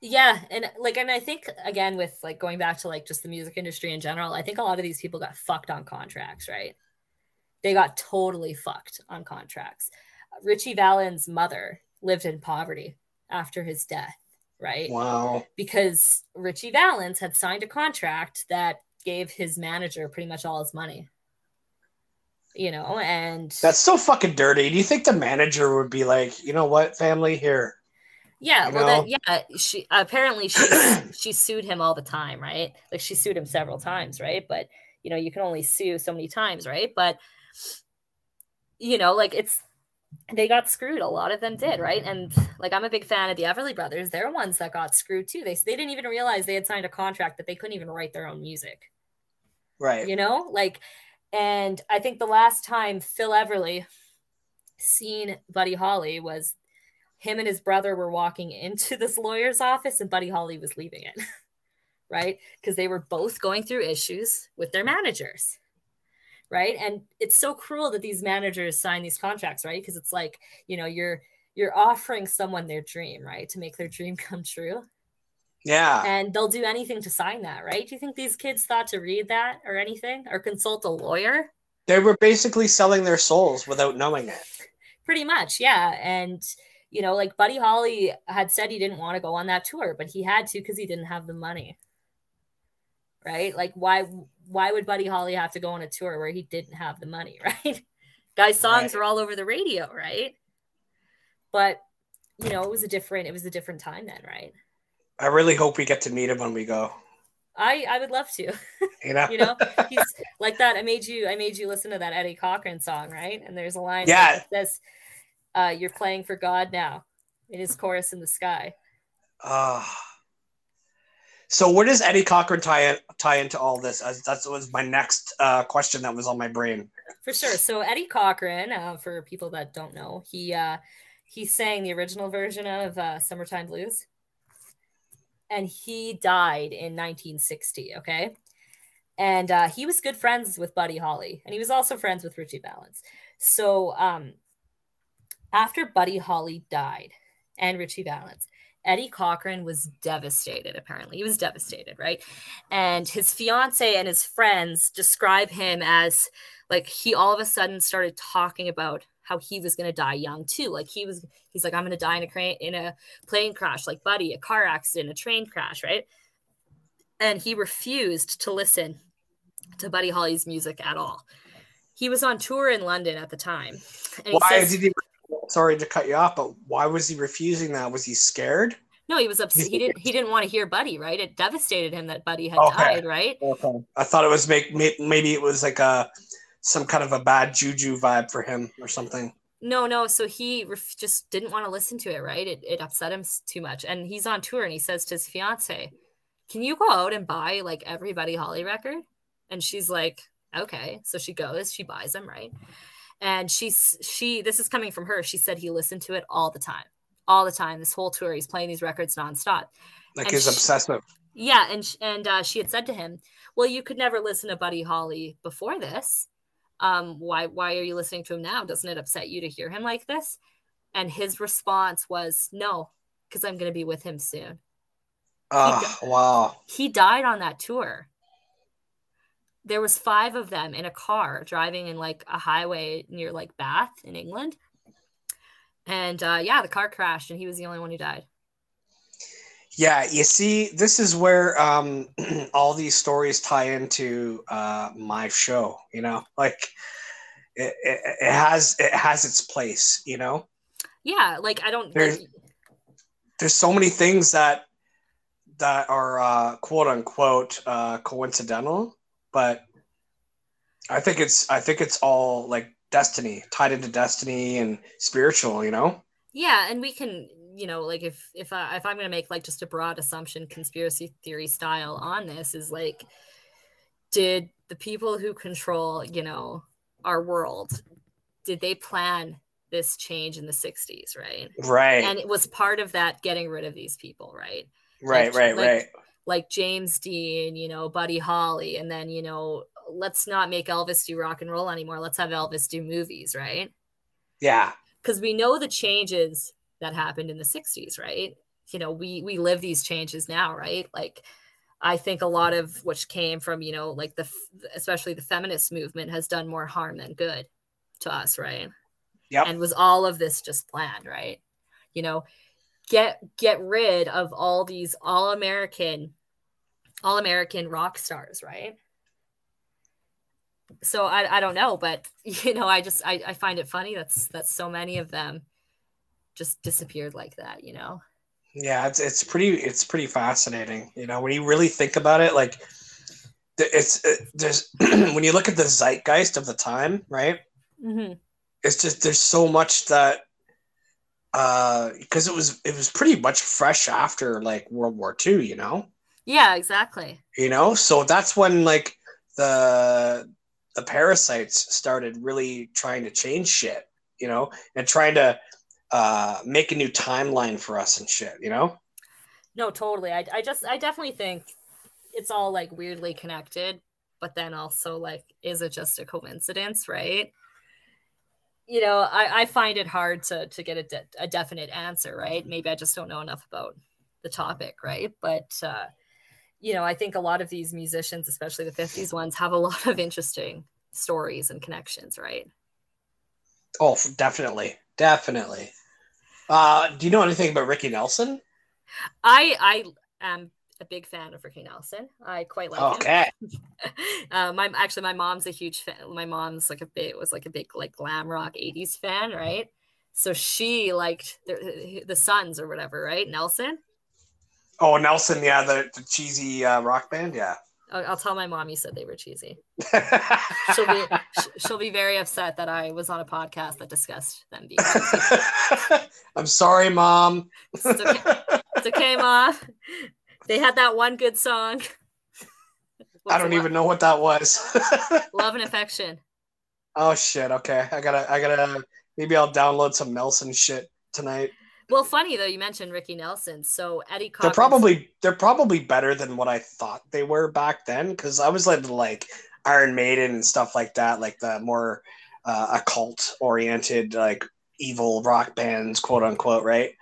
yeah and like and i think again with like going back to like just the music industry in general i think a lot of these people got fucked on contracts right they got totally fucked on contracts ritchie valens mother lived in poverty after his death right wow because Ritchie valens had signed a contract that gave his manager pretty much all his money you know and that's so fucking dirty do you think the manager would be like you know what family here yeah, you well, that, yeah. She apparently she she sued him all the time, right? Like she sued him several times, right? But you know, you can only sue so many times, right? But you know, like it's they got screwed. A lot of them did, right? And like I'm a big fan of the Everly Brothers. They're ones that got screwed too. They they didn't even realize they had signed a contract that they couldn't even write their own music. Right. You know, like, and I think the last time Phil Everly seen Buddy Holly was him and his brother were walking into this lawyer's office and Buddy Holly was leaving it. right? Because they were both going through issues with their managers. Right? And it's so cruel that these managers sign these contracts, right? Because it's like, you know, you're you're offering someone their dream, right? To make their dream come true. Yeah. And they'll do anything to sign that, right? Do you think these kids thought to read that or anything or consult a lawyer? They were basically selling their souls without knowing it. Pretty much, yeah. And you know, like Buddy Holly had said he didn't want to go on that tour, but he had to because he didn't have the money. Right? Like why why would Buddy Holly have to go on a tour where he didn't have the money, right? Guy's songs right. are all over the radio, right? But you know, it was a different it was a different time then, right? I really hope we get to meet him when we go. I I would love to. You know, you know, he's like that. I made you I made you listen to that Eddie Cochran song, right? And there's a line yeah. that says uh, you're playing for God now in his chorus in the sky. Ah. Uh, so where does Eddie Cochran tie in, tie into all this? As that was my next uh, question that was on my brain. For sure. So Eddie Cochran, uh, for people that don't know, he uh, he sang the original version of uh, "Summertime Blues," and he died in 1960. Okay, and uh, he was good friends with Buddy Holly, and he was also friends with Ritchie Valens. So um, after Buddy Holly died and Ritchie Valens, Eddie Cochran was devastated, apparently. He was devastated, right? And his fiance and his friends describe him as like he all of a sudden started talking about how he was going to die young too. Like he was, he's like, I'm going to die in a crane, in a plane crash, like Buddy, a car accident, a train crash, right? And he refused to listen to Buddy Holly's music at all. He was on tour in London at the time. why says, did he? Sorry to cut you off, but why was he refusing that? Was he scared? No, he was upset. He didn't. He didn't want to hear Buddy. Right? It devastated him that Buddy had okay. died. Right? Okay. I thought it was make maybe it was like a some kind of a bad juju vibe for him or something. No, no. So he ref- just didn't want to listen to it. Right? It it upset him too much. And he's on tour, and he says to his fiance, "Can you go out and buy like every Buddy Holly record?" And she's like, okay. So she goes, she buys them, right? And she's she this is coming from her. She said he listened to it all the time. All the time. This whole tour, he's playing these records nonstop. Like and he's she, obsessive. Yeah, and and uh, she had said to him, "Well, you could never listen to Buddy Holly before this. Um, why why are you listening to him now? Doesn't it upset you to hear him like this?" And his response was, "No, because I'm going to be with him soon." Oh, he, wow. He died on that tour there was five of them in a car driving in like a highway near like Bath in England. And uh, yeah, the car crashed and he was the only one who died. Yeah, you see, this is where um, all these stories tie into uh, my show. You know, like it, it, it, has it has its place. You know. Yeah, like I don't. There's, there's so many things that that are uh, quote unquote uh, coincidental but I think it's I think it's all like destiny tied into destiny and spiritual, you know. Yeah, and we can you know like if if I if I'm gonna make like just a broad assumption conspiracy theory style on this is like did the people who control you know our world did they plan this change in the 60s right? Right. And it was part of that getting rid of these people right? Right like, right like, right like James Dean, you know, Buddy Holly, and then, you know, let's not make Elvis do rock and roll anymore. Let's have Elvis do movies, right? Yeah. Because we know the changes that happened in the 60s, right? You know, we we live these changes now, right? Like I think a lot of which came from, you know, like the especially the feminist movement has done more harm than good to us, right? Yeah. And was all of this just planned, right? You know, get get rid of all these all American all American rock stars, right? So I, I don't know, but you know, I just I, I find it funny that's that so many of them just disappeared like that, you know. Yeah, it's it's pretty it's pretty fascinating, you know, when you really think about it, like it's it, there's when you look at the zeitgeist of the time, right? Mm-hmm. It's just there's so much that uh because it was it was pretty much fresh after like World War II, you know. Yeah, exactly. You know, so that's when like the the parasites started really trying to change shit, you know, and trying to uh, make a new timeline for us and shit, you know. No, totally. I I just I definitely think it's all like weirdly connected, but then also like, is it just a coincidence, right? you know I, I find it hard to to get a, de- a definite answer right maybe i just don't know enough about the topic right but uh you know, I think a lot of these musicians, especially the 50s ones, have a lot of interesting stories and connections, right? Oh, definitely. Definitely. Uh, do you know anything about Ricky Nelson? I I am a big fan of Ricky Nelson. I quite like okay. him. uh, my actually my mom's a huge fan. My mom's like a bit was like a big like glam rock 80s fan, right? So she liked the, the Sons or whatever, right? Nelson. Oh, Nelson, yeah, the, the cheesy uh, rock band, yeah. I'll, I'll, tell my mom you said they were cheesy. she'll be she'll be very upset that I was on a podcast that discussed them being cheesy. I'm sorry, mom. it's, okay. it's okay, mom. They had that one good song. What's I don't even know what that was. Love and affection. Oh shit! Okay, I gotta, I gotta. Maybe I'll download some Nelson shit tonight. Well, funny though, you mentioned Ricky Nelson. So Eddie. They're probably they're probably better than what I thought they were back then because I was led like Iron Maiden and stuff like that, like the more uh, occult oriented, like evil rock bands, quote unquote, right?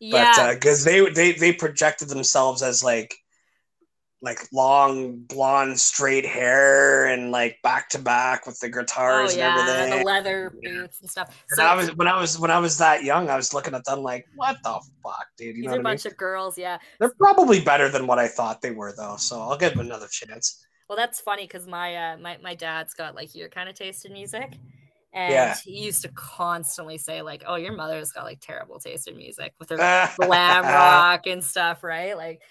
Yeah, because uh, they they they projected themselves as like like long blonde straight hair and like back to back with the guitars oh, yeah, and everything. The leather boots and stuff. So and I was when I was when I was that young, I was looking at them like, what the fuck, dude? You know a bunch mean? of girls, yeah. They're probably better than what I thought they were though, so I'll give them another chance. Well, that's funny because my uh, my my dad's got like your kind of taste in music. And yeah. he used to constantly say, like, oh, your mother's got like terrible taste in music with her glam rock and stuff, right? Like,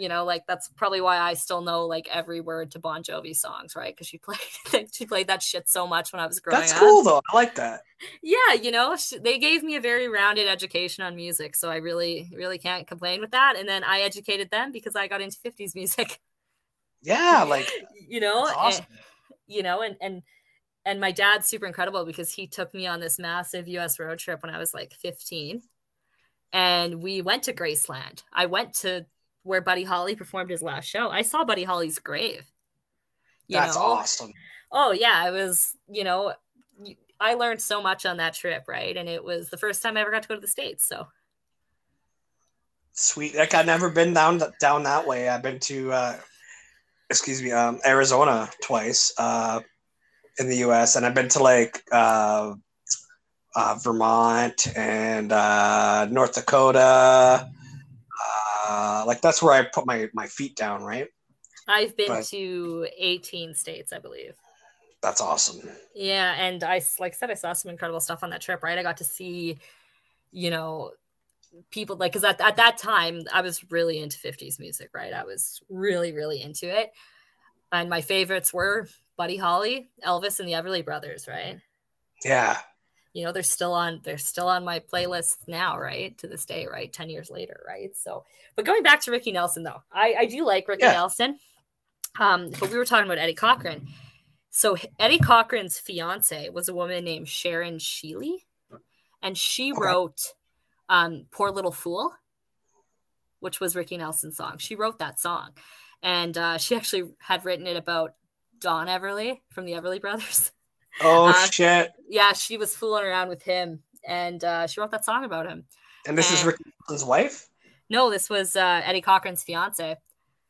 you know like that's probably why i still know like every word to bon jovi songs right? Because she played she played that shit so much when i was growing that's up. cool though. I like that. Yeah you know she, they gave me a very rounded education on music so i really really can't complain with that. And then i educated them because i got into 50s music. Yeah like you know awesome. and, you know and and and my dad's super incredible because he took me on this massive us road trip when i was like 15 and we went to graceland. I went to where Buddy Holly performed his last show. I saw Buddy Holly's grave. That's know? awesome. Oh yeah, it was, you know, I learned so much on that trip, right? And it was the first time I ever got to go to the States. So sweet. Like I've never been down down that way. I've been to uh excuse me, um Arizona twice, uh in the US and I've been to like uh uh, Vermont and uh, North Dakota, uh, like that's where I put my my feet down, right? I've been but, to 18 states, I believe. That's awesome. Yeah, and I like I said, I saw some incredible stuff on that trip. Right, I got to see, you know, people like because at, at that time I was really into 50s music. Right, I was really really into it, and my favorites were Buddy Holly, Elvis, and the Everly Brothers. Right. Yeah, you know they're still on they're still on my playlist now right to this day right 10 years later right? So but going back to ricky nelson though i i do like ricky yeah. nelson. Um but we were talking about eddie cochran. So eddie cochran's fiance was a woman named sharon sheeley and she okay. wrote um poor little fool which was ricky nelson's song. She wrote that song. And uh, she actually had written it about don everly from the everly brothers Oh uh, shit! Yeah, she was fooling around with him, and uh, she wrote that song about him. And this and, is Rick's wife. No, this was uh, Eddie Cochran's fiance.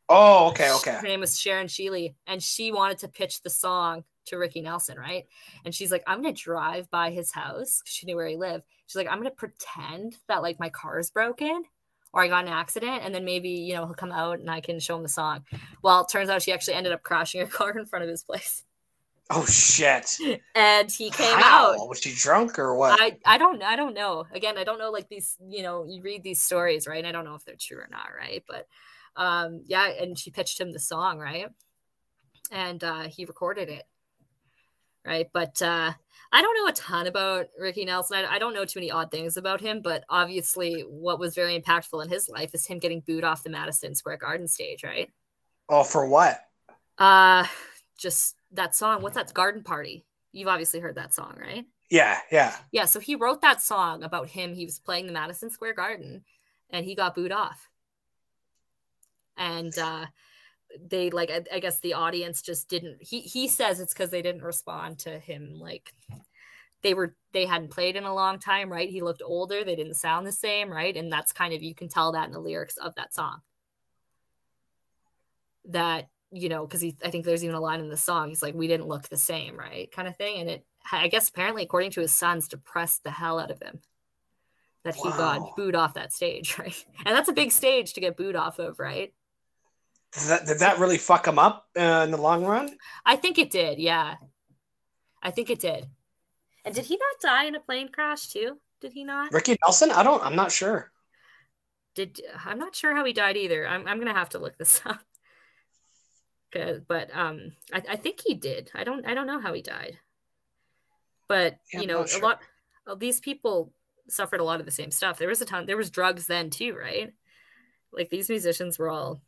Oh, okay, okay. Her name was Sharon Sheeley, and she wanted to pitch the song to Ricky Nelson, right? And she's like, I'm gonna drive by his house she knew where he lived. She's like, I'm gonna pretend that like my car is broken or I got an accident, and then maybe you know he'll come out and I can show him the song. Well, it turns out she actually ended up crashing her car in front of his place. Oh shit! And he came How? out. Was she drunk or what? I I don't I don't know. Again, I don't know like these. You know, you read these stories, right? And I don't know if they're true or not, right? But um, yeah, and she pitched him the song, right? And uh, he recorded it, right? But uh, I don't know a ton about Ricky Nelson. I, I don't know too many odd things about him, but obviously, what was very impactful in his life is him getting booed off the Madison Square Garden stage, right? Oh, for what? Uh, just that song. What's that? Garden Party. You've obviously heard that song, right? Yeah, yeah. Yeah, so he wrote that song about him. He was playing the Madison Square Garden and he got booed off. And uh they like I, I guess the audience just didn't he he says it's because they didn't respond to him like they were they hadn't played in a long time, right? He looked older, they didn't sound the same, right? And that's kind of you can tell that in the lyrics of that song. That you know, because he, I think there's even a line in the song. He's like, "We didn't look the same, right?" Kind of thing. And it, I guess, apparently, according to his sons, depressed the hell out of him that he wow. got booed off that stage, right? And that's a big stage to get booed off of, right? Did that, did that really fuck him up uh, in the long run? I think it did. Yeah, I think it did. And did he not die in a plane crash too? Did he not? Ricky Nelson? I don't. I'm not sure. Did I'm not sure how he died either. I'm I'm gonna have to look this up but um, I, I, think he did. I don't I don't know how he died, but yeah, you know, sure. a lot of these people suffered a lot of the same stuff. There was a ton. There was drugs then too, right? Like these musicians were all,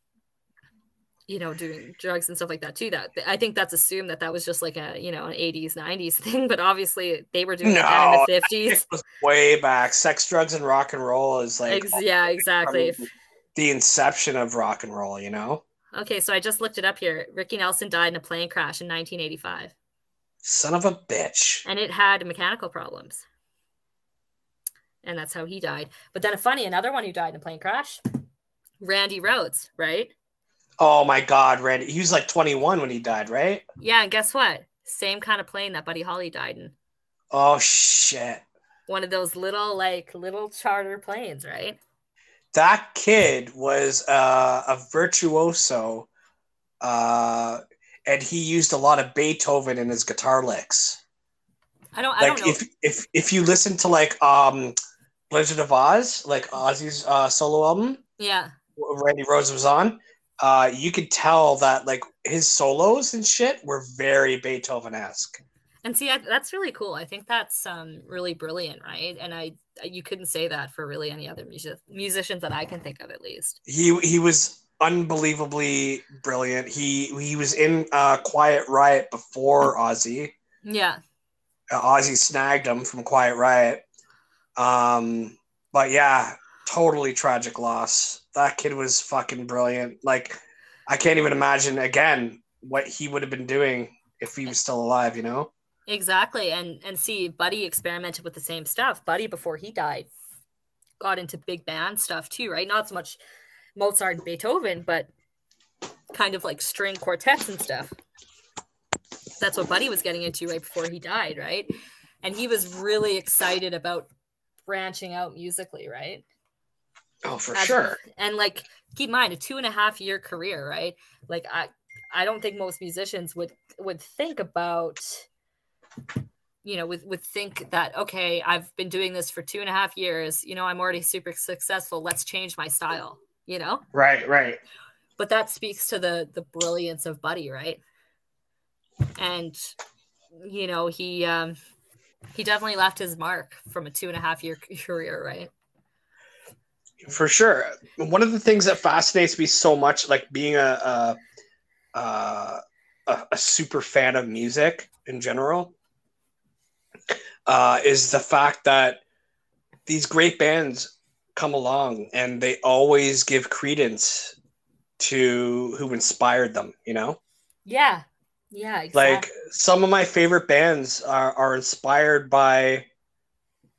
you know, doing drugs and stuff like that too. That I think that's assumed that that was just like a you know an '80s '90s thing, but obviously they were doing no, that in the '50s. way back. Sex, drugs, and rock and roll is like Ex- yeah, exactly. The inception of rock and roll, you know. Okay, so I just looked it up here. Ricky Nelson died in a plane crash in 1985. Son of a bitch. And it had mechanical problems. and that's how he died. But then, funny, another one who died in a plane crash, Randy Rhoads, right? Oh my God, Randy! He was like 21 when he died, right? Yeah, and guess what? Same kind of plane that Buddy Holly died in. Oh shit! One of those little like little charter planes, right? That kid was uh, a virtuoso, uh, and he used a lot of Beethoven in his guitar licks. I don't. I like don't if if if you listen to like um Blizzard of Ozz, like Ozzy's uh, solo album, yeah, Randy Rhoads was on. Uh, you could tell that like his solos and shit were very Beethoven esque. And see, I, that's really cool. I think that's um, really brilliant, right? And I, you couldn't say that for really any other music, musicians that I can think of, at least. He he was unbelievably brilliant. He he was in uh, Quiet Riot before Ozzy. Yeah. Uh, Ozzy snagged him from Quiet Riot. Um, but yeah, totally tragic loss. That kid was fucking brilliant. Like, I can't even imagine again what he would have been doing if he was still alive. You know. Exactly, and and see, Buddy experimented with the same stuff. Buddy, before he died, got into big band stuff too, right? Not so much Mozart and Beethoven, but kind of like string quartets and stuff. That's what Buddy was getting into right before he died, right? And he was really excited about branching out musically, right? Oh, for As, sure. And like, keep in mind, a two and a half year career, right? Like, I, I don't think most musicians would would think about, you know, would would think that okay, I've been doing this for two and a half years. You know, I'm already super successful. Let's change my style. You know. Right. Right. But that speaks to the the brilliance of Buddy, right? And you know, he um he definitely left his mark from a two and a half year career, right? For sure. One of the things that fascinates me so much, like being a a, a, a super fan of music in general, uh, is the fact that these great bands come along and they always give credence to who inspired them, you know? Yeah. Yeah. Exactly. Like some of my favorite bands are, are inspired by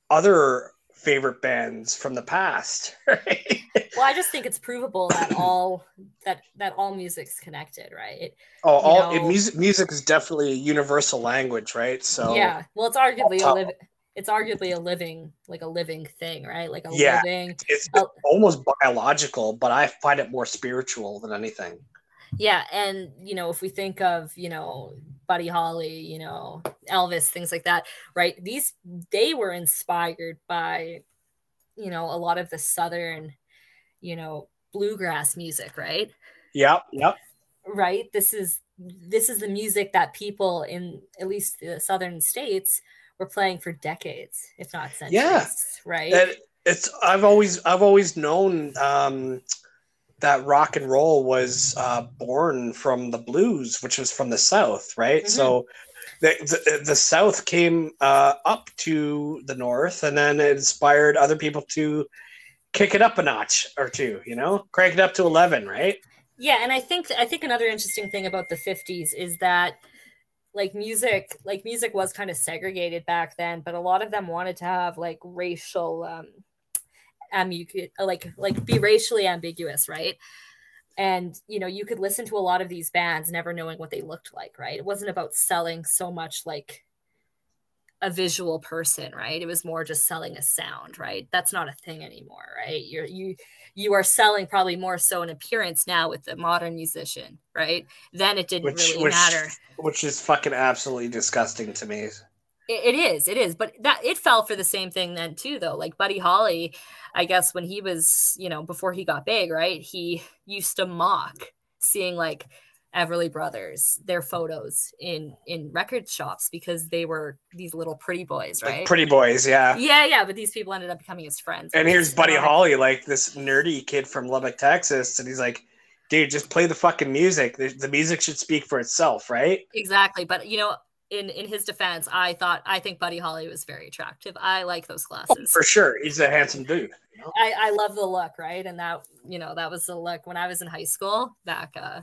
other favorite bands from the past. Right? Well, I just think it's provable that all that that all music's connected, right? Oh, you all it, music music is definitely a universal language, right? So yeah, well, it's arguably a living it's arguably a living like a living thing, right? Like a yeah, living. It's, it's almost biological, but I find it more spiritual than anything. Yeah, and you know, if we think of you know Buddy Holly, you know, Elvis, things like that, right? These they were inspired by, you know, a lot of the southern, you know, bluegrass music, right? Yep, yep. Right. This is this is the music that people in at least the southern states were playing for decades, if not centuries. Yeah. Right. And it's I've always I've always known um that rock and roll was uh, born from the blues, which was from the South, right? Mm-hmm. So the, the, the, South came uh, up to the North and then it inspired other people to kick it up a notch or two, you know, crank it up to 11, right? Yeah. And I think, I think another interesting thing about the 50s is that like music, like music was kind of segregated back then, but a lot of them wanted to have like racial, um, ambigu- uh, like like be racially ambiguous, right? And you know, you could listen to a lot of these bands never knowing what they looked like, right? It wasn't about selling so much like a visual person, right? It was more just selling a sound, right? That's not a thing anymore, right? You're you you are selling probably more so an appearance now with the modern musician, right? Then it didn't which, really which, matter. Which is fucking absolutely disgusting to me. It, it is, it is, but that it fell for the same thing then too, though. Like Buddy Holly, I guess when he was, you know, before he got big, right? He used to mock seeing like Everly Brothers, their photos in in record shops because they were these little pretty boys, right? Like pretty boys, yeah. Yeah, yeah. But these people ended up becoming his friends. And here's Buddy Holly, like this nerdy kid from Lubbock, Texas, and he's like, dude, just play the fucking music. The, the music should speak for itself, right? Exactly. But you know, in in his defense, I thought I think Buddy Holly was very attractive. I like those glasses oh, for sure. He's a handsome dude. You know? I I love the look, right? And that you know that was the look when I was in high school back uh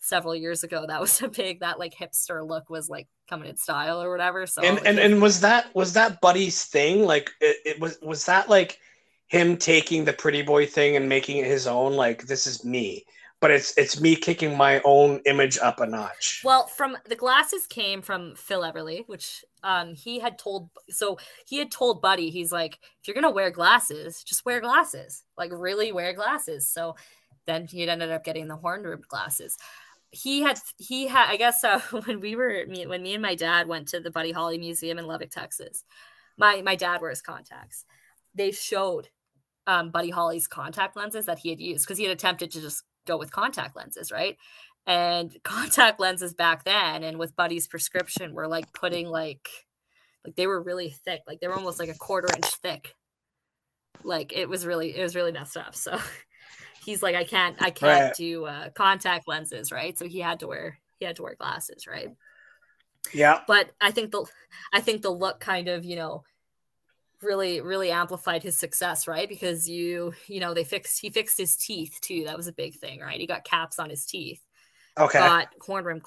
several years ago that was a big that like hipster look was like coming in style or whatever. So and and, and was that was that Buddy's thing? Like it, it was was that like him taking the pretty boy thing and making it his own? Like this is me but it's it's me kicking my own image up a notch. Well, from the glasses came from Phil Everly, which um he had told so he had told Buddy, he's like, if you're gonna wear glasses, just wear glasses. Like really wear glasses. So then he ended up getting the horn rimmed glasses. He had he had I guess uh, when we were when me and my dad went to the Buddy Holly Museum in Lubbock, Texas. My my dad wears contacts. They showed um, Buddy Holly's contact lenses that he had used because he had attempted to just go with contact lenses, right? And contact lenses back then and with Buddy's prescription were like putting like like they were really thick, like they were almost like a quarter inch thick. Like it was really it was really messed up. So he's like, I can't I can't right. do uh, contact lenses, right? So he had to wear he had to wear glasses, right? Yeah. But I think the I think the look kind of, you know, really really amplified his success right? Because you you know they fixed he fixed his teeth too. That was a big thing right? He got caps on his teeth okay. got horn rim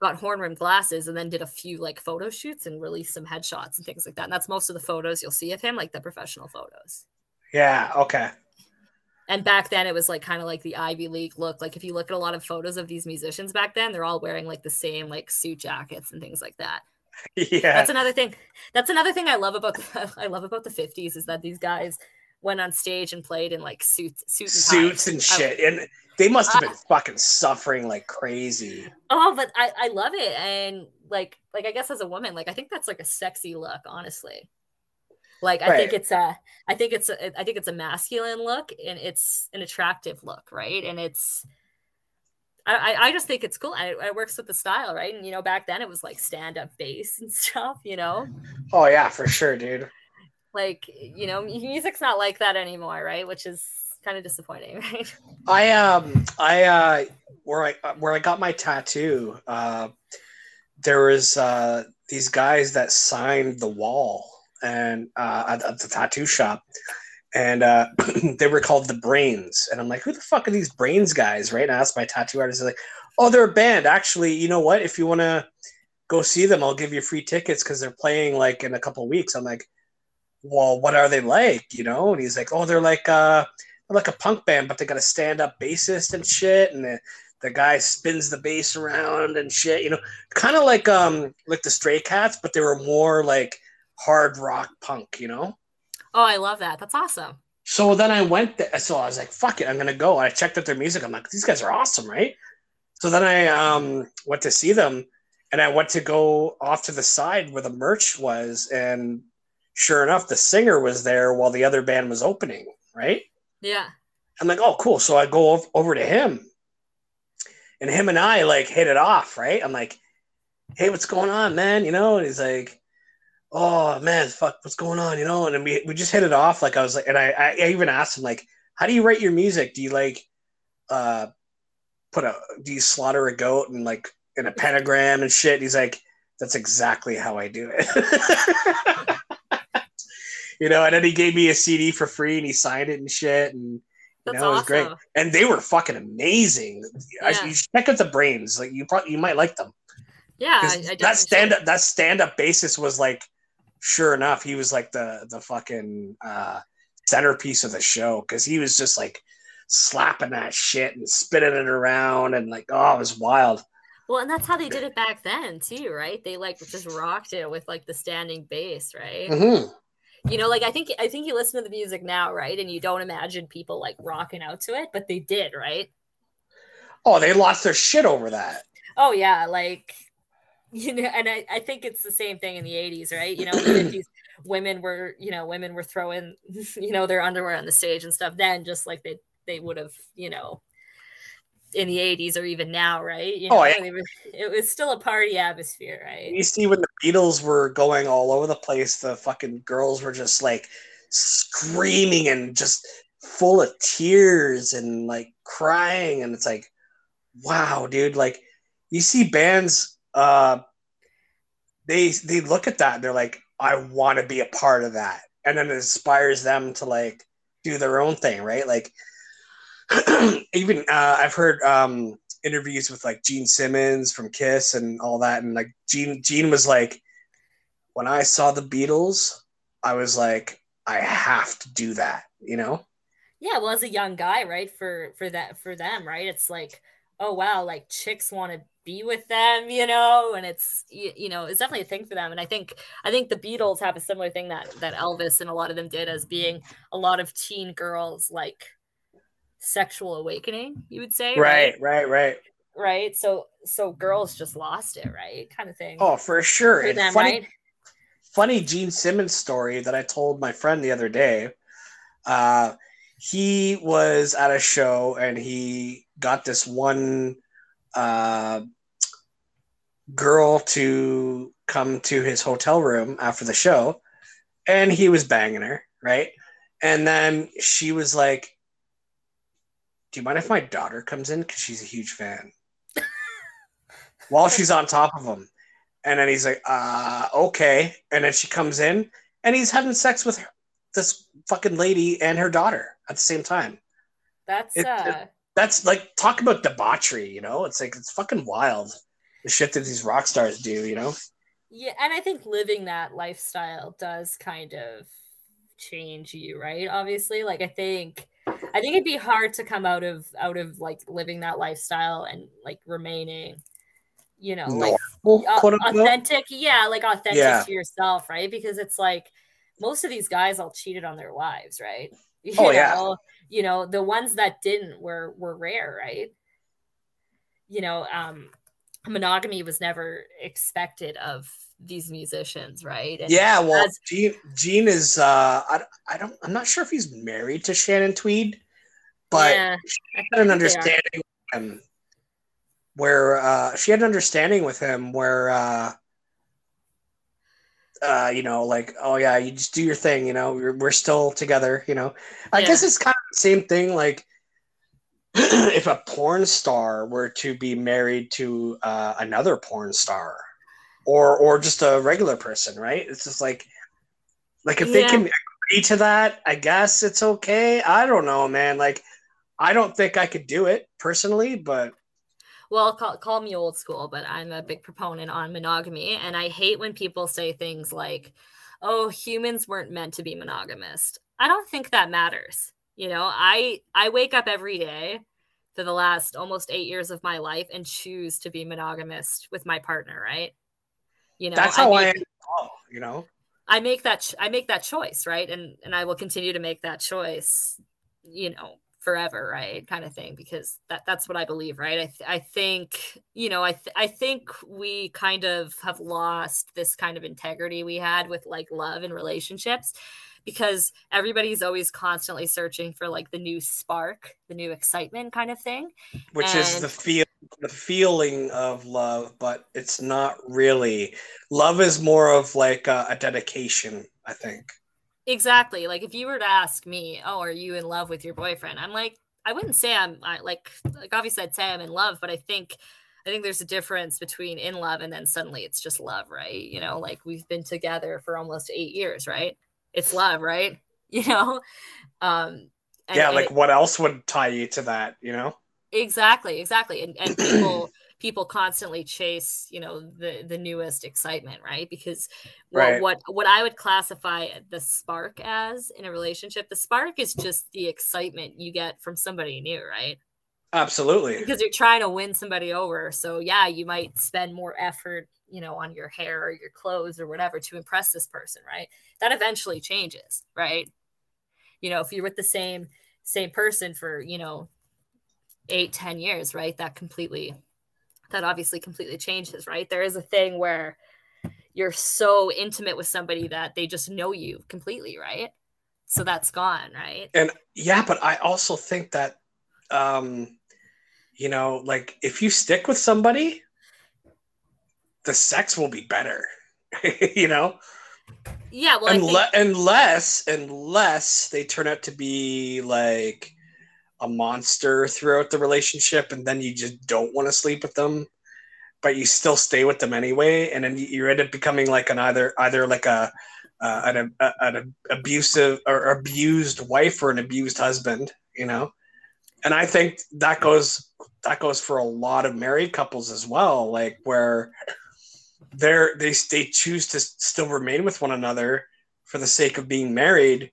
got horn rim glasses and then did a few like photo shoots and released some headshots and things like that. And that's most of the photos you'll see of him like the professional photos. Yeah okay. And back then it was like kind of like the ivy league look. Like if you look at a lot of photos of these musicians back then they're all wearing like the same like suit jackets and things like that yeah. that's another thing that's another thing i love about the, i love about the 50s is that these guys went on stage and played in like suits suits and suits and shit I, and they must have been uh, fucking suffering like crazy. Oh but i i love it and like like i guess as a woman like i think that's like a sexy look honestly. Like i right. think it's a i think it's a i think it's a masculine look and it's an attractive look right? And it's I, I just think it's cool. I, it works with the style, right? And you know, back then it was like stand up bass and stuff. You know. Oh yeah, for sure, dude. Like you know, music's not like that anymore, right? Which is kind of disappointing, right? I um I uh where I where I got my tattoo, uh, there was uh these guys that signed the wall and uh at, at the tattoo shop and uh, they were called the Brains. And I'm like, who the fuck are these Brains guys, right? And I asked my tattoo artist, like, oh, they're a band. Actually, you know what? If you want to go see them, I'll give you free tickets because they're playing like in a couple weeks. I'm like, well, what are they like? You know? And he's like, oh, they're like uh, they're like a punk band, but they got a stand up bassist and shit, and the the guy spins the bass around and shit. You know, kind of like um like the Stray Cats, but they were more like hard rock punk. You know? Oh, I love that. That's awesome. So then I went there. So I was like, fuck it, I'm gonna go. I checked out their music. I'm like, these guys are awesome, right? So then I um, went to see them and I went to go off to the side where the merch was, and sure enough, the singer was there while the other band was opening, right? Yeah. I'm like, oh, cool. So I go over to him, and him and I like hit it off, right? I'm like, hey, what's going on, man? You know, and he's like, oh man, fuck, what's going on? You know, and we we just hit it off. Like I was like, and I I even asked him like, how do you write your music? Do you like uh put a do you slaughter a goat and like in a pentagram and shit? And he's like, that's exactly how I do it. you know, and then he gave me a CD for free and he signed it and shit and. You know, it was great, and they were fucking amazing. Yeah. I, you check out the brains; like you probably you might like them. Yeah, I, I that stand up that stand up basis was like sure enough, he was like the the fucking uh, centerpiece of the show because he was just like slapping that shit and spinning it around and like oh, it was wild. Well, and that's how they did it back then too, right? They like just rocked it with like the standing bass, right? Mm-hmm. You know, like I think I think you listen to the music now, right? And you don't imagine people like rocking out to it, but they did, right? Oh, they lost their shit over that. Oh yeah, like you know and I, I think it's the same thing in the 80s right you know the 50s women were you know women were throwing you know their underwear on the stage and stuff then just like they they would have you know in the 80s or even now right you oh, know, oh, yeah. was, it was still a party atmosphere right you see when the beatles were going all over the place the fucking girls were just like screaming and just full of tears and like crying and it's like wow dude like you see bands uh, they they look at that and they're like, I want to be a part of that, and then it inspires them to like do their own thing, right? Like even uh, I've heard um, interviews with like Gene Simmons from Kiss and all that, and like Gene Gene was like, when I saw the Beatles, I was like, I have to do that, you know? Yeah, well, as a young guy, right? For for that for them, right? It's like, oh wow, like chicks want to be with them, you know, and it's you, you, know it's definitely a thing for them. And I think I think the Beatles have a similar thing that that Elvis and a lot of them did as being a lot of teen girls like sexual awakening, you would say, right, right, right, right. right? So so girls just lost it, right, kind of thing. Oh, for sure. For them, funny, right? funny Gene Simmons story that I told my friend the other day. Uh, he was at a show and he got this one uh, girl to come to his hotel room after the show, and he was banging her, right? And then she was like, "Do you mind if my daughter comes in? Because she's a huge fan." While she's on top of him, and then he's like, "Uh, okay." And then she comes in, and he's having sex with her, this fucking lady and her daughter at the same time. That's it, uh... it, that's like talk about debauchery, you know? It's like it's fucking wild the shit that these rock stars do, you know? Yeah, and I think living that lifestyle does kind of change you, right? Obviously, like I think I think it'd be hard to come out of out of like living that lifestyle and like remaining you know like authentic yeah like authentic yeah. to yourself right because it's like most of these guys all cheated on their wives right you oh know? yeah you know the ones that didn't were were rare right you know um monogamy was never expected of these musicians, right? And yeah, well, as, Gene, Gene is uh, I, I don't I'm not sure if he's married to Shannon Tweed, but yeah, she had an understanding with him where uh, she had an understanding with him where uh, uh, you know, like, oh yeah, you just do your thing, you know, we're, we're still together, you know. I yeah. guess it's kind of the same thing, like if a porn star were to be married to uh, another porn star or or just a regular person right? It's just like like if yeah. they can agree to that i guess it's okay. I don't know man. Like i don't think i could do it personally but well call, call me old school but i'm a big proponent on monogamy. And i hate when people say things like oh humans weren't meant to be monogamous. I don't think that matters you know, I I wake up every day for the last almost 8 years of my life and choose to be monogamous with my partner, right? You know, That's how I, make, I am, you know. I make that I make that choice, right? And and I will continue to make that choice, you know, forever, right? Kind of thing because that that's what I believe, right? I th- I think, you know, I th- I think we kind of have lost this kind of integrity we had with like love and relationships because everybody's always constantly searching for like the new spark, the new excitement kind of thing. Which and... is the feel the feeling of love, but it's not really. Love is more of like a, a dedication, I think. Exactly. Like if you were to ask me, "Oh, are you in love with your boyfriend?" I'm like, I wouldn't say I'm I, like like obviously I'd say I'm in love, but I think I think there's a difference between in love and then suddenly it's just love, right? You know, like we've been together for almost 8 years, right? It's love, right? You know? Um and, yeah, like it, what else would tie you to that, you know? Exactly, exactly. And and people people constantly chase, you know, the the newest excitement, right? Because right. what what I would classify the spark as in a relationship, the spark is just the excitement you get from somebody new, right? Absolutely. Because you're trying to win somebody over. So yeah, you might spend more effort you know, on your hair or your clothes or whatever to impress this person, right? That eventually changes, right? You know, if you're with the same same person for, you know, eight, ten years, right? That completely that obviously completely changes, right? There is a thing where you're so intimate with somebody that they just know you completely, right? So that's gone, right? And yeah, but I also think that um you know, like if you stick with somebody, the sex will be better. you know? Yeah, well, Unle- think- unless unless they turn out to be like a monster throughout the relationship, and then you just don't want to sleep with them, but you still stay with them anyway, and then you end up becoming like an either either like a uh, an, a, an abusive or abused wife or an abused husband. You know? And I think that goes that goes for a lot of married couples as well, like where they're they they choose to still remain with one another for the sake of being married,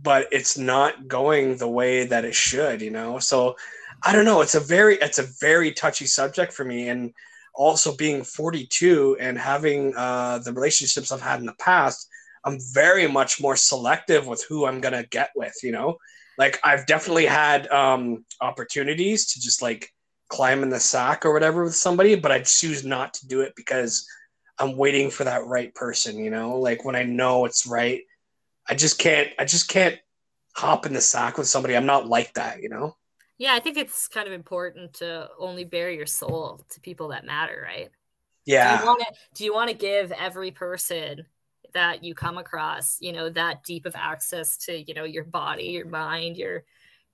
but it's not going the way that it should, you know. So I don't know. It's a very it's a very touchy subject for me, and also being 42 and having uh, the relationships I've had in the past, I'm very much more selective with who I'm gonna get with, you know like I've definitely had um, opportunities to just like climb in the sack or whatever with somebody, but I choose not to do it because I'm waiting for that right person. You know, like when I know it's right, I just can't. I just can't hop in the sack with somebody. I'm not like that. You know. Yeah, I think it's kind of important to only bare your soul to people that matter, right? Yeah. Do you want to give every person that you come across you know that deep of access to you know your body your mind your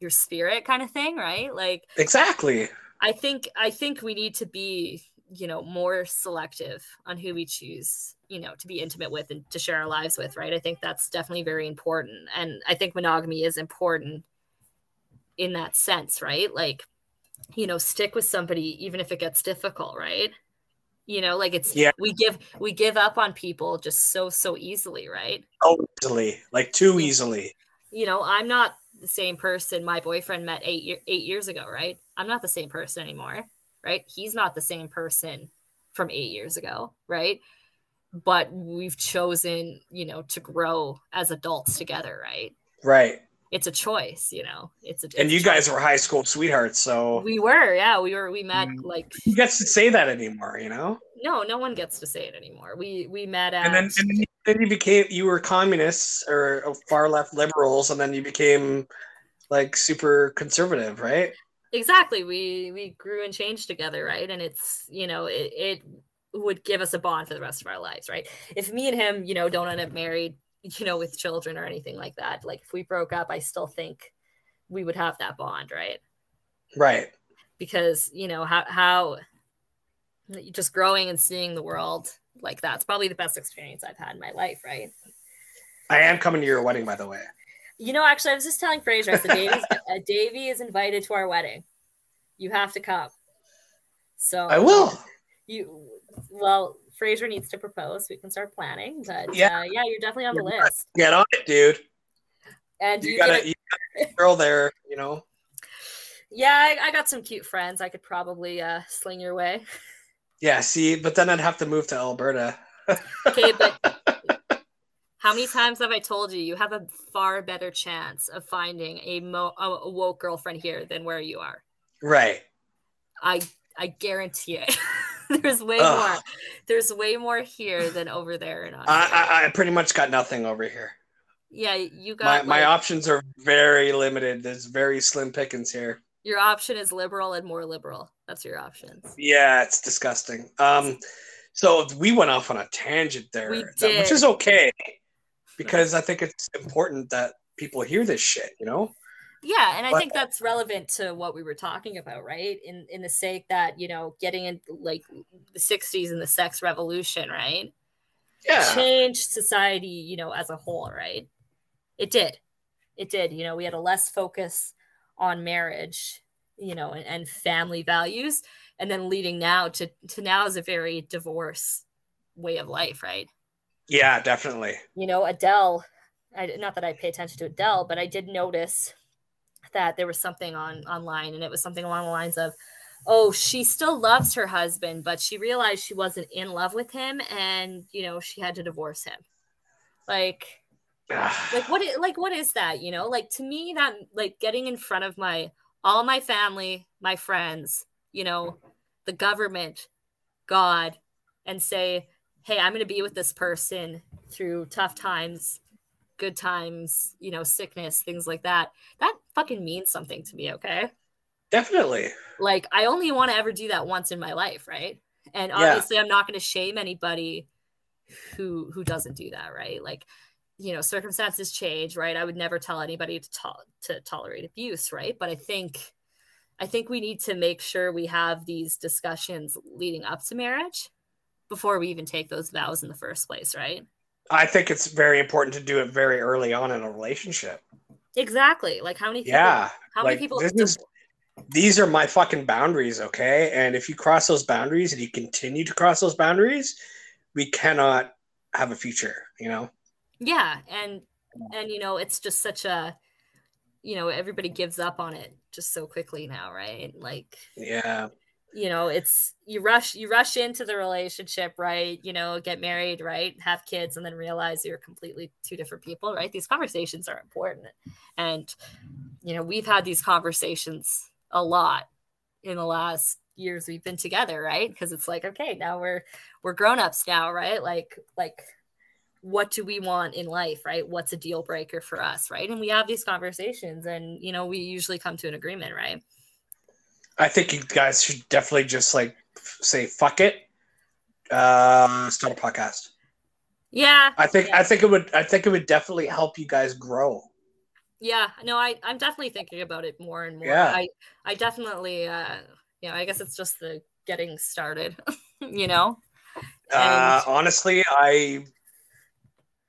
your spirit kind of thing right? Like exactly. I think i think we need to be you know more selective on who we choose you know to be intimate with and to share our lives with right? I think that's definitely very important. And i think monogamy is important in that sense right? Like you know stick with somebody even if it gets difficult right you know like it's yeah. we give we give up on people just so so easily right? Oh easily like too easily. You know i'm not the same person my boyfriend met eight year, eight years ago right? I'm not the same person anymore right? He's not the same person from eight years ago right? But we've chosen you know to grow as adults together right? Right it's a choice, you know. It's a it's and you guys were high school sweethearts, so we were, yeah, we were. We met mm. like who gets to say that anymore, you know? No, no one gets to say it anymore. We we met at and then and then you became you were communists or far left liberals, and then you became like super conservative, right? Exactly. We we grew and changed together, right? And it's you know it, it would give us a bond for the rest of our lives, right? If me and him, you know, don't end up married you know, with children or anything like that. Like if we broke up, I still think we would have that bond, right? Right. Because, you know, how how just growing and seeing the world like that's probably the best experience I've had in my life, right? I am coming to your wedding, by the way. You know, actually, I was just telling Fraser, I said, uh, Davey is invited to our wedding. You have to come. So I will. You well, Fraser needs to propose. We can start planning. But yeah, uh, yeah, you're definitely on the list. Get on it, dude. And you, you got a girl there, you know. Yeah, I, I, got some cute friends. I could probably uh, sling your way. Yeah, see, but then I'd have to move to Alberta. okay, but how many times have I told you you have a far better chance of finding a, mo- a woke girlfriend here than where you are? Right. I I guarantee it. there's way Ugh. more. There's way more here than over there. In I, I, I pretty much got nothing over here. Yeah, you got. My, like, my options are very limited. There's very slim pickings here. Your option is liberal and more liberal. That's your options. Yeah, it's disgusting. Um, so we went off on a tangent there, which is okay because I think it's important that people hear this shit. You know. Yeah, and I think that's relevant to what we were talking about, right? In in the sake that, you know, getting in like the 60s and the sex revolution, right? Yeah. Changed society, you know, as a whole, right? It did. It did. You know, we had a less focus on marriage, you know, and, and family values, and then leading now to to now is a very divorce way of life, right? Yeah, definitely. You know, Adele, I, not that I pay attention to Adele, but I did notice that there was something on online and it was something along the lines of oh she still loves her husband but she realized she wasn't in love with him and you know she had to divorce him. Like like what like what is that you know? Like to me that like getting in front of my all my family my friends you know the government god and say hey i'm going to be with this person through tough times good times, you know, sickness, things like that. That fucking means something to me, okay? Definitely. Like I only want to ever do that once in my life, right? And obviously yeah. I'm not going to shame anybody who who doesn't do that, right? Like you know, circumstances change, right? I would never tell anybody to to- to tolerate abuse, right? But I think I think we need to make sure we have these discussions leading up to marriage before we even take those vows in the first place, right? I think it's very important to do it very early on in a relationship. Exactly. Like how many people, yeah. how like, many people this is these are my fucking boundaries, okay? And if you cross those boundaries and you continue to cross those boundaries, we cannot have a future, you know? Yeah, and and you know, it's just such a you know, everybody gives up on it just so quickly now, right? Like Yeah. You know, it's you rush you rush into the relationship, right? You know, get married, right? Have kids and then realize you're completely two different people, right? These conversations are important. And you know, we've had these conversations a lot in the last years we've been together, right? Because it's like, okay, now we're we're grown-ups now, right? Like like what do we want in life, right? What's a deal breaker for us, right? And we have these conversations and you know, we usually come to an agreement, right? I think you guys should definitely just like say fuck it. Uh start a podcast. Yeah. I think yeah. I think it would I think it would definitely help you guys grow. Yeah, no, I I'm definitely thinking about it more and more. Yeah. I I definitely uh you know, I guess it's just the getting started, you know. Uh honestly, I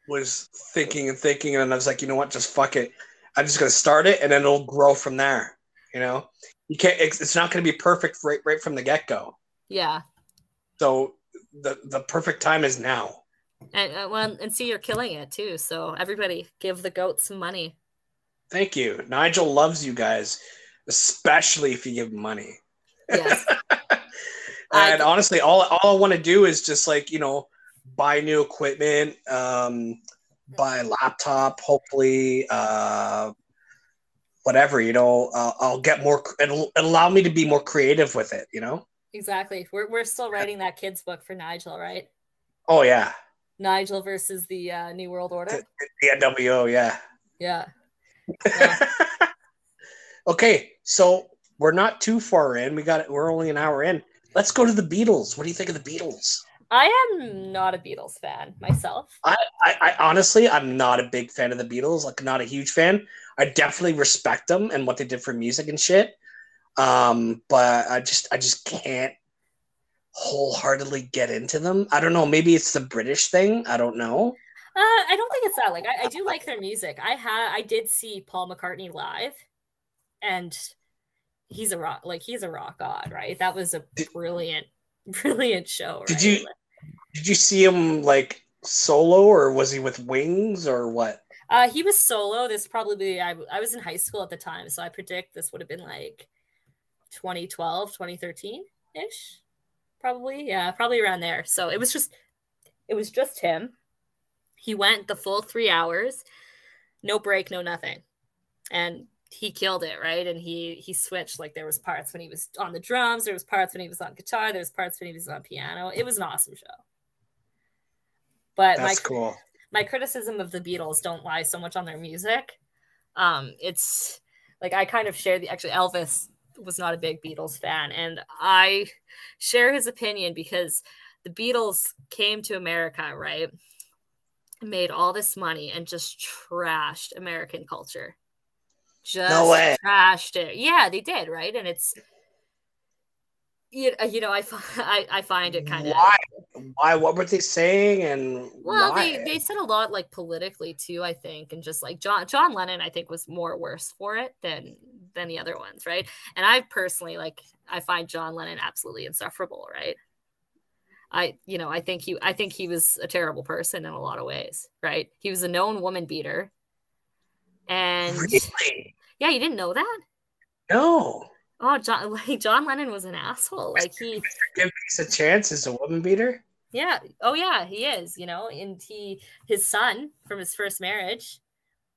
was thinking and thinking and I was like, you know what, just fuck it. I'm just gonna start it and then it'll grow from there. You know? You can't it's, not gonna be perfect right right from the get-go. Yeah. So the the perfect time is now. And uh, well, and see, you're killing it too. So everybody, give the goat some money. Thank you. Nigel loves you guys, especially if you give money. Yes. and I- honestly, all all I want to do is just like you know buy new equipment, um, buy a laptop, hopefully, uh, whatever. You know, uh, I'll get more. It'll, it'll allow me to be more creative with it. You know. Exactly. We're we're still writing that kids book for Nigel, right? Oh yeah, Nigel versus the uh, New World Order. the NWO. Yeah. Yeah. Yeah. okay, so we're not too far in. We got it, we're only an hour in. Let's go to the Beatles. What do you think of the Beatles? I am not a Beatles fan myself. I, I, I honestly, I'm not a big fan of the Beatles. Like, not a huge fan. I definitely respect them and what they did for music and shit. Um, but I just, I just can't wholeheartedly get into them. I don't know. Maybe it's the British thing. I don't know. Uh, I don't think it's that. Like, I, I do like their music. I had, I did see Paul McCartney live, and he's a rock, like he's a rock god, right? That was a brilliant, brilliant show. Did right? you- Did you see him like solo, or was he with Wings, or what? Uh, he was solo. This probably I, I was in high school at the time, so I predict this would have been like 2012, 2013 ish, probably. Yeah, probably around there. So it was just it was just him. He went the full three hours, no break, no nothing, and he killed it, right? And he he switched. Like there was parts when he was on the drums, there was parts when he was on guitar, there was parts when he was on piano. It was an awesome show. But my cool. my criticism of the Beatles don't lie so much on their music. Um, it's like I kind of share the actually Elvis was not a big Beatles fan, and I share his opinion because the Beatles came to America, right? Made all this money and just trashed American culture. Just no way. trashed it. Yeah, they did, right? And it's you, you know, I, I I find it kind of Why? What were they saying? And well, why? they they said a lot like politically too, I think, and just like John John Lennon, I think was more worse for it than than the other ones, right? And I personally like I find John Lennon absolutely insufferable, right? I you know I think he I think he was a terrible person in a lot of ways, right? He was a known woman beater, and really? yeah, you didn't know that. No. Oh, John like John Lennon was an asshole. Like he Give Peace a chance as a woman beater. Yeah. Oh yeah, he is, you know, and he his son from his first marriage,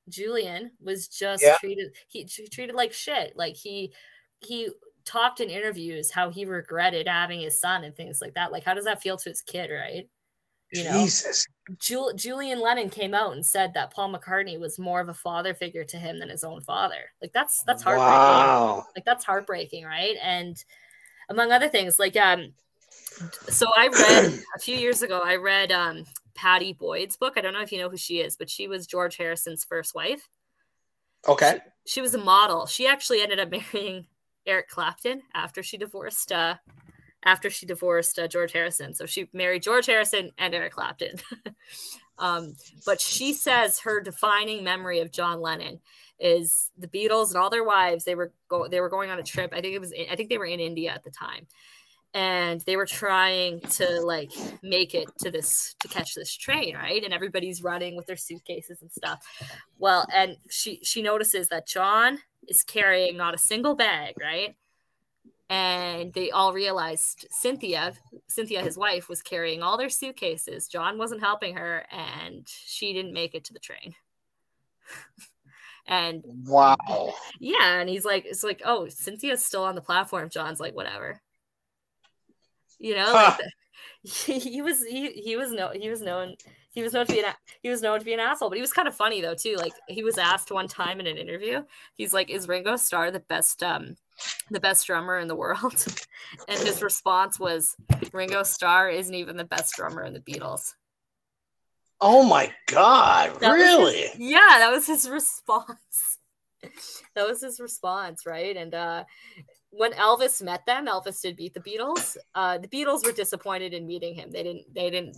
Julian, was just Yeah. treated he treated like shit. Like he he talked in interviews how he regretted having his son and things like that. Like how does that feel to his kid, right? You know, Jesus. Jul- Julian Lennon came out and said that Paul McCartney was more of a father figure to him than his own father. Like that's that's heartbreaking Wow. like that's heartbreaking right and among other things like um so i read a few years ago i read um Pattie Boyd's book i don't know if you know who she is but she was george harrison's first wife Okay. she was a model she actually ended up marrying eric clapton after she divorced uh after she divorced uh, george harrison so she married george harrison and eric clapton um but she says her defining memory of john lennon is the Beatles and all their wives. They were go they were going on a trip. I think it was I think they were in India at the time, and they were trying to like make it to this to catch this train, right? And everybody's running with their suitcases and stuff. Well, and she she notices that John is carrying not a single bag, right? and they all realized Cynthia, Cynthia, his wife, was carrying all their suitcases. John wasn't helping her, and she didn't make it to the train. and wow, yeah, and he's like, it's like, oh, Cynthia's still on the platform. John's like, whatever, you know, huh. like he, he was he he was no he was known he was known to be an he was known to be an asshole, but he was kind of funny though too. Like he was asked one time in an interview, he's like, "Is Ringo Starr the best um the best drummer in the world. and his response was Ringo Starr isn't even the best drummer in the Beatles. Oh my god, that really? His, yeah, that was his response. that was his response, right? And uh when Elvis met them, Elvis did beat the Beatles. Uh the Beatles were disappointed in meeting him. They didn't they didn't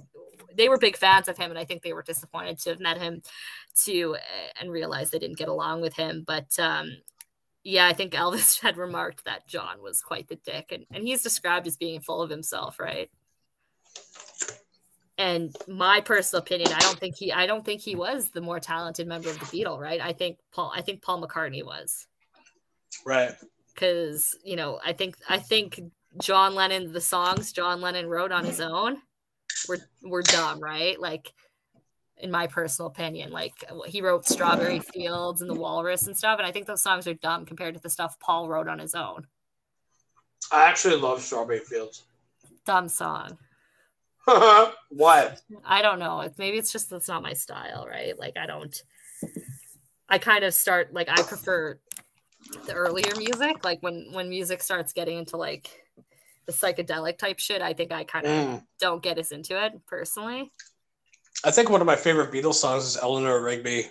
they were big fans of him and I think they were disappointed to have met him to and realized they didn't get along with him. But um yeah, I think Elvis had remarked that John was quite the dick, and, and he's described as being full of himself, right? And my personal opinion, I don't think he, I don't think he was the more talented member of the Beatle, right? I think Paul, I think Paul McCartney was, right? Because you know, I think, I think John Lennon, the songs John Lennon wrote on his own, were were dumb, right? Like in my personal opinion. Like he wrote Strawberry Fields and The Walrus and stuff, and I think those songs are dumb compared to the stuff Paul wrote on his own. I actually love Strawberry Fields. Dumb song. what? I don't know. It's maybe it's just that's not my style, right? Like I don't. I kind of start like I prefer the earlier music, like when when music starts getting into like the psychedelic type shit. I think I kind of mm. don't get us into it personally. I think one of my favorite Beatles songs is Eleanor Rigby.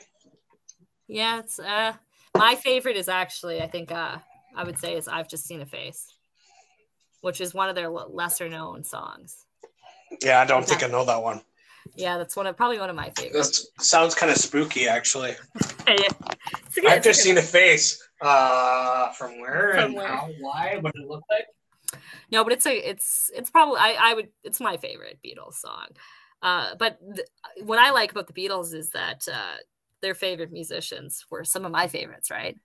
Yeah, it's uh my favorite is actually I think uh I would say is I've just seen a face, which is one of their lesser known songs. Yeah, I don't think I know that one. Yeah, that's one of probably one of my favorites. Sounds kind of spooky, actually. yeah. I've just seen a face. Uh, from where from and where? how? Why? What did it look like? No, but it's a it's it's probably I I would it's my favorite Beatles song. Uh, but th- what I like about the Beatles is that uh, their favorite musicians were some of my favorites, right?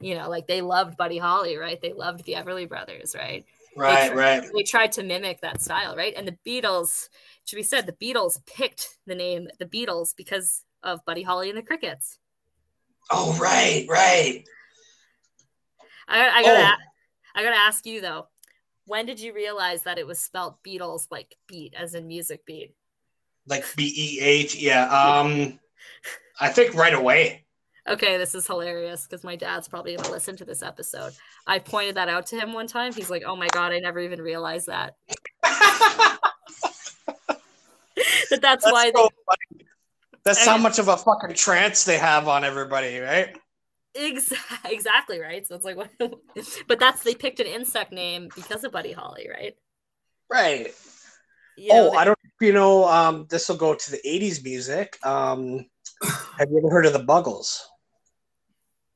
You know, like they loved Buddy Holly, right? They loved the Everly Brothers, right? Right, they right. They tried to mimic that style, right? And the Beatles, should be said, the Beatles picked the name the Beatles because of Buddy Holly and the Crickets. Oh, right, right. I, I gotta, oh. I gotta ask you though when did you realize that it was spelled Beatles like beat as in music beat? Like B E H, yeah. Um I think right away. Okay, this is hilarious because my dad's probably gonna listen to this episode. I pointed that out to him one time. He's like, "Oh my god, I never even realized that." that that's, that's why. So they... That's how much of a fucking trance they have on everybody, right? Exactly, exactly right. So it's like, what? but that's they picked an insect name because of Buddy Holly, right? Right. You know, oh, they, I don't. You know, um, this will go to the '80s music. Um, have you ever heard of the Buggles?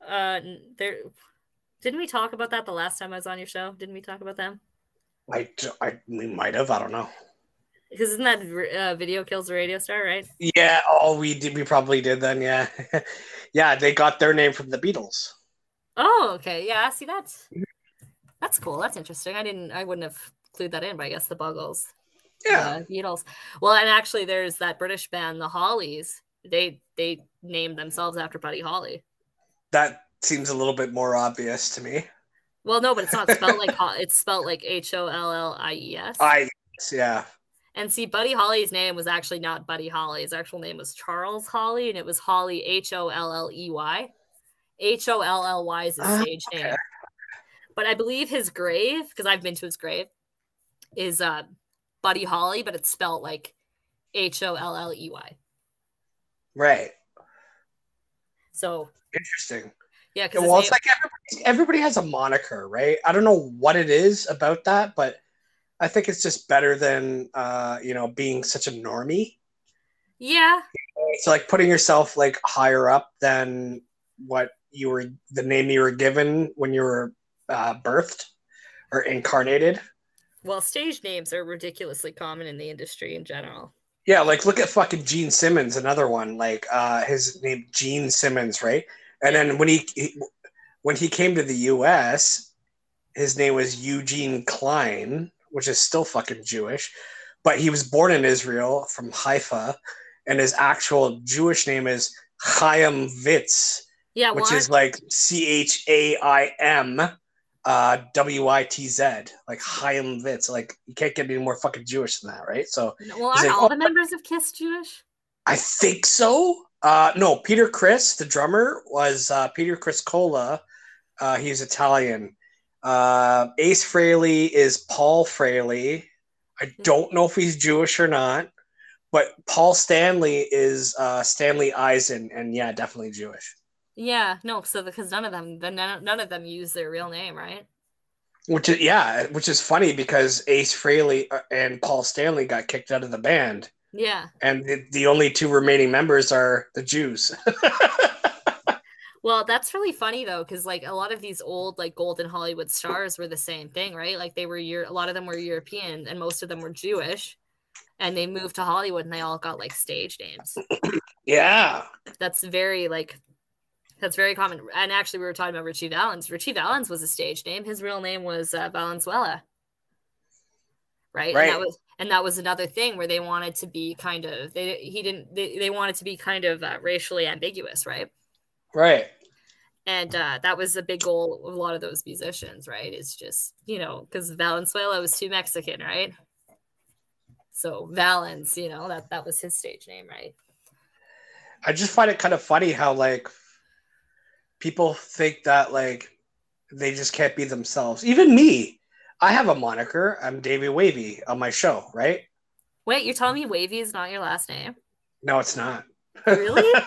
Uh, there. Didn't we talk about that the last time I was on your show? Didn't we talk about them? I, I we might have. I don't know. Because isn't that uh, video kills the radio star, right? Yeah. Oh, we did. We probably did then. Yeah. yeah, they got their name from the Beatles. Oh, okay. Yeah, see that's that's cool. That's interesting. I didn't I wouldn't have clued that in, but I guess the Buggles. Yeah. Uh, Beatles. Well, and actually there's that British band, the Hollies. They they named themselves after Buddy Holly. That seems a little bit more obvious to me. Well, no, but it's not spelled like it's spelled like H O L L I E S. I yeah. And see, Buddy Holly's name was actually not Buddy Holly. His actual name was Charles Holly, and it was Holly H O L L E Y. H O L L Y is his ah, stage okay. name. But I believe his grave, because I've been to his grave, is uh, Buddy Holly, but it's spelled like H O L L E Y. Right. So interesting. Yeah, because well, it's like everybody, everybody has a moniker, right? I don't know what it is about that, but I think it's just better than uh, you know being such a normie. Yeah. So like putting yourself like higher up than what you were the name you were given when you were uh, birthed or incarnated. Well, stage names are ridiculously common in the industry in general. Yeah, like look at fucking Gene Simmons, another one. Like uh, his name Gene Simmons, right? And then when he, he when he came to the U.S., his name was Eugene Klein, which is still fucking Jewish, but he was born in Israel from Haifa, and his actual Jewish name is Chaim Witz. Yeah, which is like C H A I M uh, W I T Z, like Chaim Witz. Like you can't get any more fucking Jewish than that, right? So, well, aren't like, all oh, the members of Kiss Jewish? I think so. Uh, no, Peter Criss, the drummer, was uh, Peter Criscuola. Uh, he's Italian. Uh, Ace Frehley is Paul Frehley. I hmm. don't know if he's Jewish or not, but Paul Stanley is uh, Stanley Eisen, and yeah, definitely Jewish. Yeah, no, so because none of them, none, none of them use their real name, right? Which is yeah, which is funny because Ace Frehley uh, and Paul Stanley got kicked out of the band. Yeah, and the, the only two remaining members are the Jews. well, that's really funny though, because like a lot of these old like golden Hollywood stars were the same thing, right? Like they were your a lot of them were European, and most of them were Jewish, and they moved to Hollywood, and they all got like stage names. yeah, that's very like that's very common. And actually, we were talking about Ritchie Valens. Ritchie Valens was a stage name. His real name was uh, Valenzuela. Right? right. And that was and that was another thing where they wanted to be kind of they he didn't they, they wanted to be kind of uh, racially ambiguous, right? Right. And uh, that was a big goal of a lot of those musicians, right? It's just you know because Valenzuela was too Mexican, right? So Valens, you know that that was his stage name, right? I just find it kind of funny how like people think that like they just can't be themselves. Even me, I have a moniker. I'm Davey Wavy on my show, right? Wait, you're telling me Wavy is not your last name? No, it's not. Really?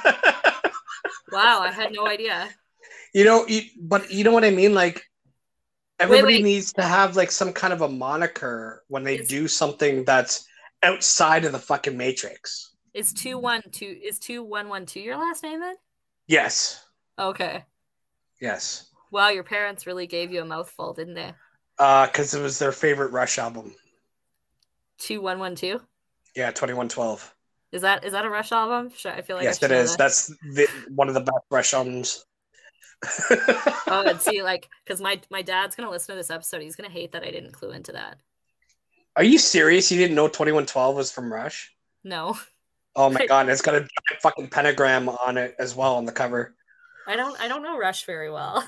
wow, I had no idea. You know, you, but you know what I mean? Like everybody wait, wait. needs to have like some kind of a moniker when they do something that's outside of the fucking matrix. Is two one two is two one one two your last name then? Yes. Okay. Yes. Wow, your parents really gave you a mouthful, didn't they? Uh, because it was their favorite Rush album. Two one one two. Yeah, twenty one twelve. Is that is that a Rush album? Sure, I feel like yes, it is. That. That's the, one of the best Rush albums. oh, and see, like, because my my dad's gonna listen to this episode. He's gonna hate that I didn't clue into that. Are you serious? You didn't know twenty one twelve was from Rush? No. Oh my god! It's got a fucking pentagram on it as well on the cover. I don't I don't know Rush very well.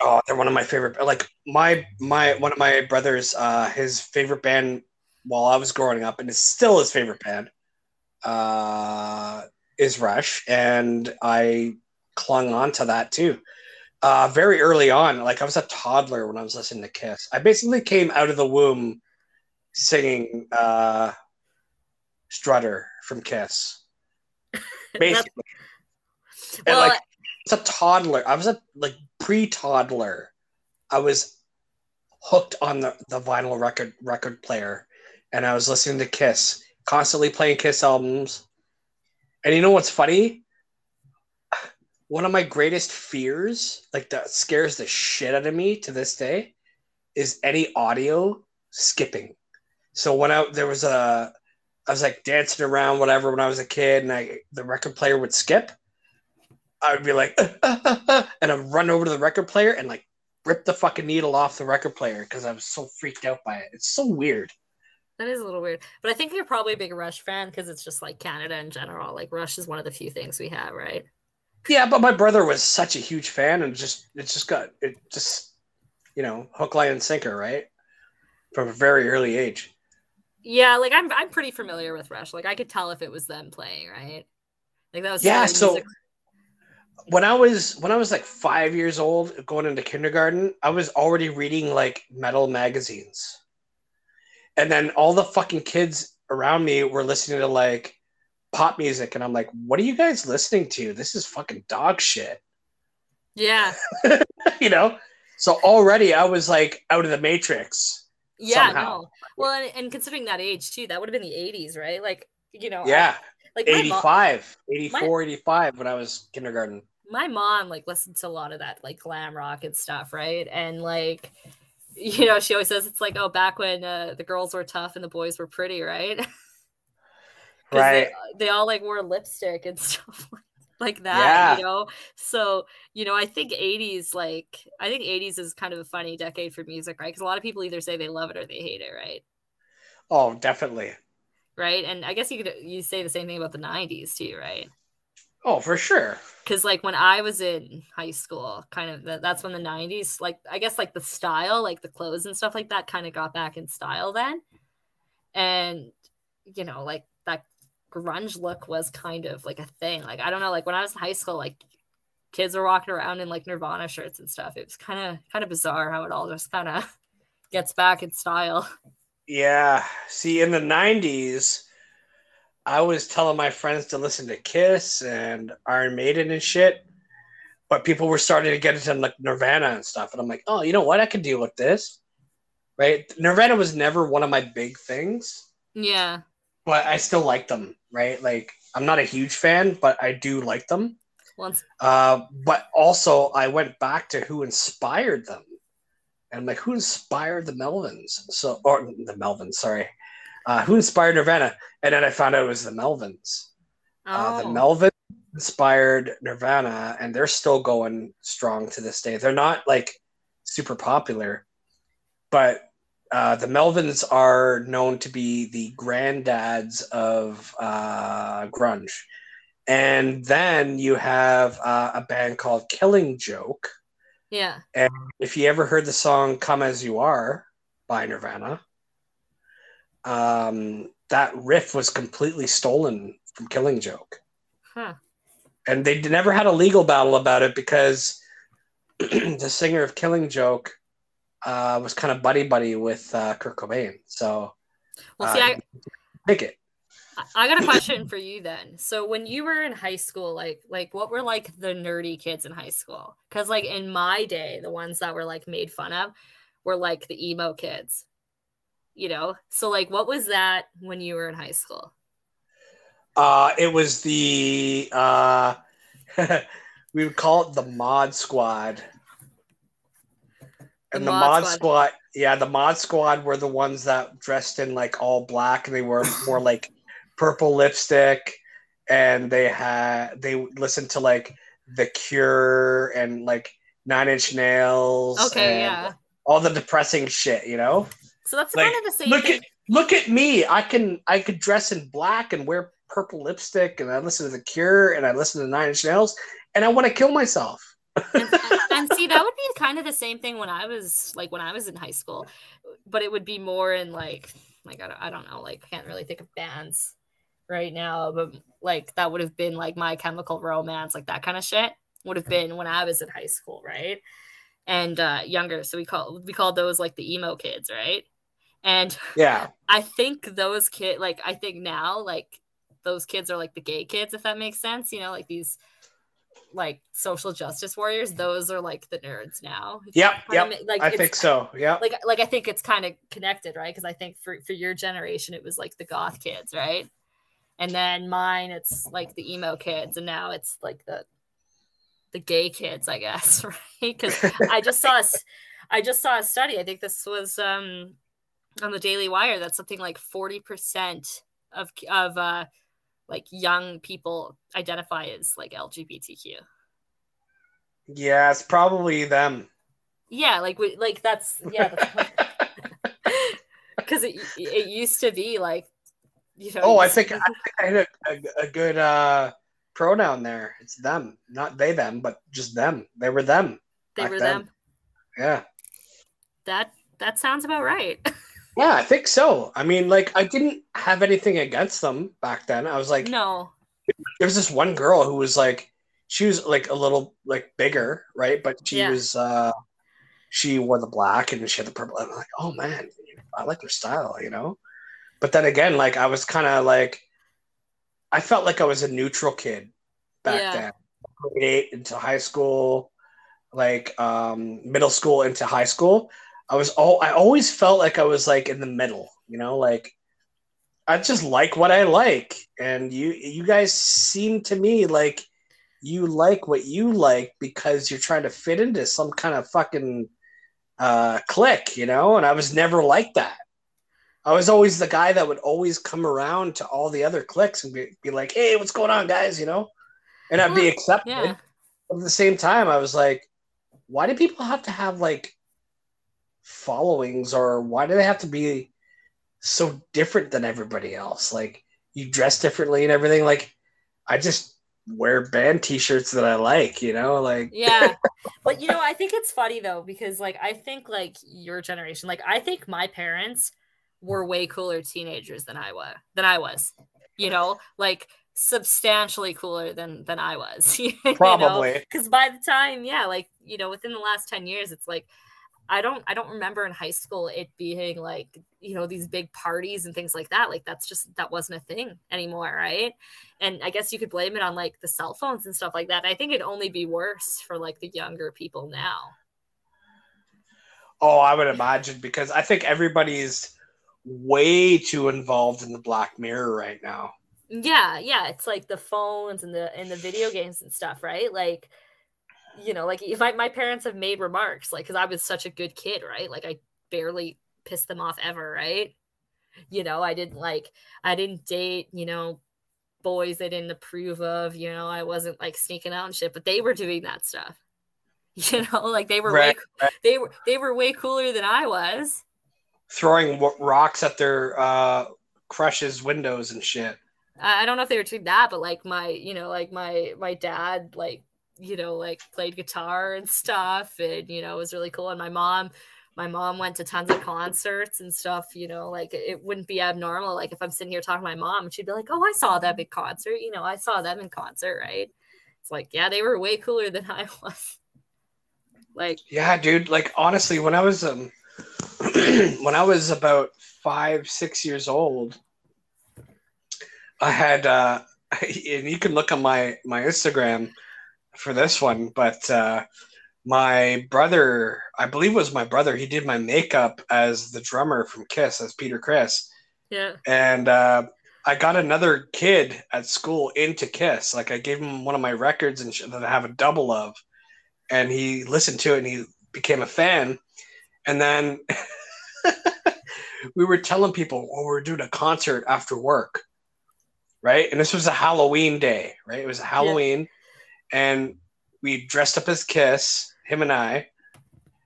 oh, they're one of my favorite. Like my my one of my brothers, uh, his favorite band while I was growing up, and it's still his favorite band, uh, is Rush, and I clung on to that too. Uh, very early on, like I was a toddler when I was listening to Kiss. I basically came out of the womb singing uh, Strutter from Kiss. Basically. well, and like was a toddler. I was a like pre-toddler. I was hooked on the, the vinyl record record player, and I was listening to Kiss, constantly playing Kiss albums. And you know what's funny? One of my greatest fears, like that scares the shit out of me to this day, is any audio skipping. So when I there was a I was like dancing around whatever when I was a kid and I the record player would skip. I would be like, and I'd run over to the record player and like rip the fucking needle off the record player because I was so freaked out by it. It's so weird. That is a little weird, but I think you're probably a big Rush fan because it's just like Canada in general. Like Rush is one of the few things we have, right? Yeah, but my brother was such a huge fan, and just it just got it just you know hook, line, and sinker, right, from a very early age. Yeah, like I'm I'm pretty familiar with Rush. Like I could tell if it was them playing, right? Like that was yeah. So music when I was when I was like five years old, going into kindergarten, I was already reading like metal magazines, and then all the fucking kids around me were listening to like pop music, and I'm like, "What are you guys listening to? This is fucking dog shit." Yeah, you know. So already I was like out of the matrix. Yeah, somehow. no. Well, and, and, considering that age too, that would have been the '80s, right? Like, you know. Yeah. I, like 85, 84, my, 85 when I was kindergarten my mom like listened to a lot of that like glam rock and stuff, right? And like you know, she always says it's like, oh, back when uh, the girls were tough and the boys were pretty, right? right. They, they, all like wore lipstick and stuff like that, yeah. you know? So, you know, I think 80s, like, I think 80s is kind of a funny decade for music, right? Because a lot of people either say they love it or they hate it, right? Oh, definitely. Right. And I guess you could, you say the same thing about the 90s too, right? Oh, for sure. Because like when I was in high school, kind of the, that's when the '90s, like I guess like the style, like the clothes and stuff like that, kind of got back in style then, and you know, like that grunge look was kind of like a thing. Like I don't know, like when I was in high school, like kids were walking around in like Nirvana shirts and stuff. It was kind of kind of bizarre how it all just kind of gets back in style. Yeah. See, in the '90s I was telling my friends to listen to Kiss and Iron Maiden and shit, but people were starting to get into like Nirvana and stuff, and I'm like, oh, you know what? I can deal with this, right? Nirvana was never one of my big things. Yeah. But I still like them, right? Like I'm not a huge fan, but I do like them. Once. Uh, but also I went back to who inspired them. And I'm like, who inspired the Melvins? So, or the Melvins, sorry uh, who inspired Nirvana? And then I found out it was the Melvins. Oh. Uh, the oh. Melvins inspired Nirvana, and they're still going strong to this day. They're not like super popular, but uh, the Melvins are known to be the granddads of uh, grunge. And then you have uh, a band called Killing Joke. Yeah. And if you ever heard the song Come As You Are by Nirvana, um, that riff was completely stolen from Killing Joke. Huh. And they never had a legal battle about it because the singer of Killing Joke uh, was kind of buddy buddy with uh, Kurt Cobain. So, well, see, uh, I pick it. I got a question for you then. So when you were in high school, like like what were like the nerdy kids in high school? Because like in my day, the ones that were like made fun of were like the emo kids you know? So like what was that when you were in high school? Uh it was the uh we would call it the mod squad. And the, the mod, mod squad. squad. yeah the mod squad were the ones that dressed in like all black. And they were more like purple lipstick and they had they listened to like the cure and like nine inch nails okay yeah. all the depressing shit you know so that's like, kind of the same. Look thing. at look at me. I can I could dress in black and wear purple lipstick, and I listen to The Cure, and I listen to Nine Inch Nails, and I want to kill myself. and, and, see, that would be kind of the same thing when I was like when I was in high school, but it would be more in like like I don't, I don't know like can't really think of bands right now, but like that would have been like My Chemical Romance, like that kind of shit would have been when I was in high school, right? And uh younger, so we call we called those like the emo kids, right? And yeah, I think those kids, like, I think now, like, those kids are like the gay kids, if that makes sense. You know, like these like social justice warriors. Those are like the nerds now. Yep, yep. Like I think so. Yeah. Like, like I think it's kind of connected, right? Because I think for for your generation, it was like the goth kids, right? And then mine, it's like the emo kids, and now it's like the the gay kids, I guess, right? Because I just saw a, I just saw a study. I think this was um on the Daily Wire that something like 40% of of uh like young people identify as like LGBTQ. Yeah, it's probably them. Yeah, like we like that's yeah. Because it it used to be like you know. Oh, I think, I think I had a, a, a good uh pronoun there. It's them, not they them, but just them. They were them. They were then. them. Yeah. That that sounds about right. Yeah, I think so. I mean, like, I didn't have anything against them back then. I was like, no. There was this one girl who was like, she was like a little like bigger, right? But she yeah. was, uh, she wore the black and she had the purple. I'm like, oh man, I like her style, you know. But then again, like, I was kind of like, I felt like I was a neutral kid back yeah. then. Grade eight into high school, like um, middle school into high school. I was all I always felt like I was like in the middle, you know, like I just like what I like, and you you guys seem to me like you like what you like because you're trying to fit into some kind of fucking uh, clique, you know. And I was never like that. I was always the guy that would always come around to all the other clicks and be, be like, "Hey, what's going on, guys?" You know, and I'd be accepted. Yeah. But at the same time, I was like, "Why do people have to have like followings, or why do they have to be so different than everybody else? Like, you dress differently and everything. Like, I just wear band T-shirts that I like. You know, like yeah. but you know, I think it's funny though because like I think like your generation, like I think my parents were way cooler teenagers than I was than I was. You know, like substantially cooler than than I was. Probably. Because by the time, yeah, like, you know, within the last 10 years, it's like I don't I don't remember in high school it being like, you know, these big parties and things like that. Like that's just that wasn't a thing anymore, right? And I guess you could blame it on like the cell phones and stuff like that. I think it'd only be worse for like the younger people now. Oh, I would imagine because I think everybody's way too involved in the Black Mirror right now. Yeah, yeah, it's like the phones and the and the video games and stuff, right? Like, you know, like if my my parents have made remarks, like, because I was such a good kid, right? Like, I barely pissed them off ever, right? You know, I didn't like, I didn't date, you know, boys I didn't approve of. You know, I wasn't like sneaking out and shit, but they were doing that stuff. You know, like they were right, way, right. they were they were way cooler than I was throwing rocks at their uh, crushes windows and shit. I don't know if they were doing that, but like my, you know, like my my dad, like you know, like played guitar and stuff, and you know, it was really cool. And my mom, my mom went to tons of concerts and stuff. You know, like it wouldn't be abnormal. Like if I'm sitting here talking to my mom, she'd be like, "Oh, I saw that big concert. You know, I saw them in concert, right?" It's like, yeah, they were way cooler than I was. Like, yeah, dude. Like honestly, when I was um when I was about five, six years old, I had, uh, and you can look on my my Instagram for this one, but uh, my brother, I believe it was my brother, he did my makeup as the drummer from Kiss, as Peter Criss. Yeah. And uh, I got another kid at school into Kiss. Like I gave him one of my records and sh- that I have a double of, and he listened to it and he became a fan. And then we were telling people, oh, we're doing a concert after work, right? And this was a Halloween day, right? It was a Halloween. And we dressed up as Kiss, him and I,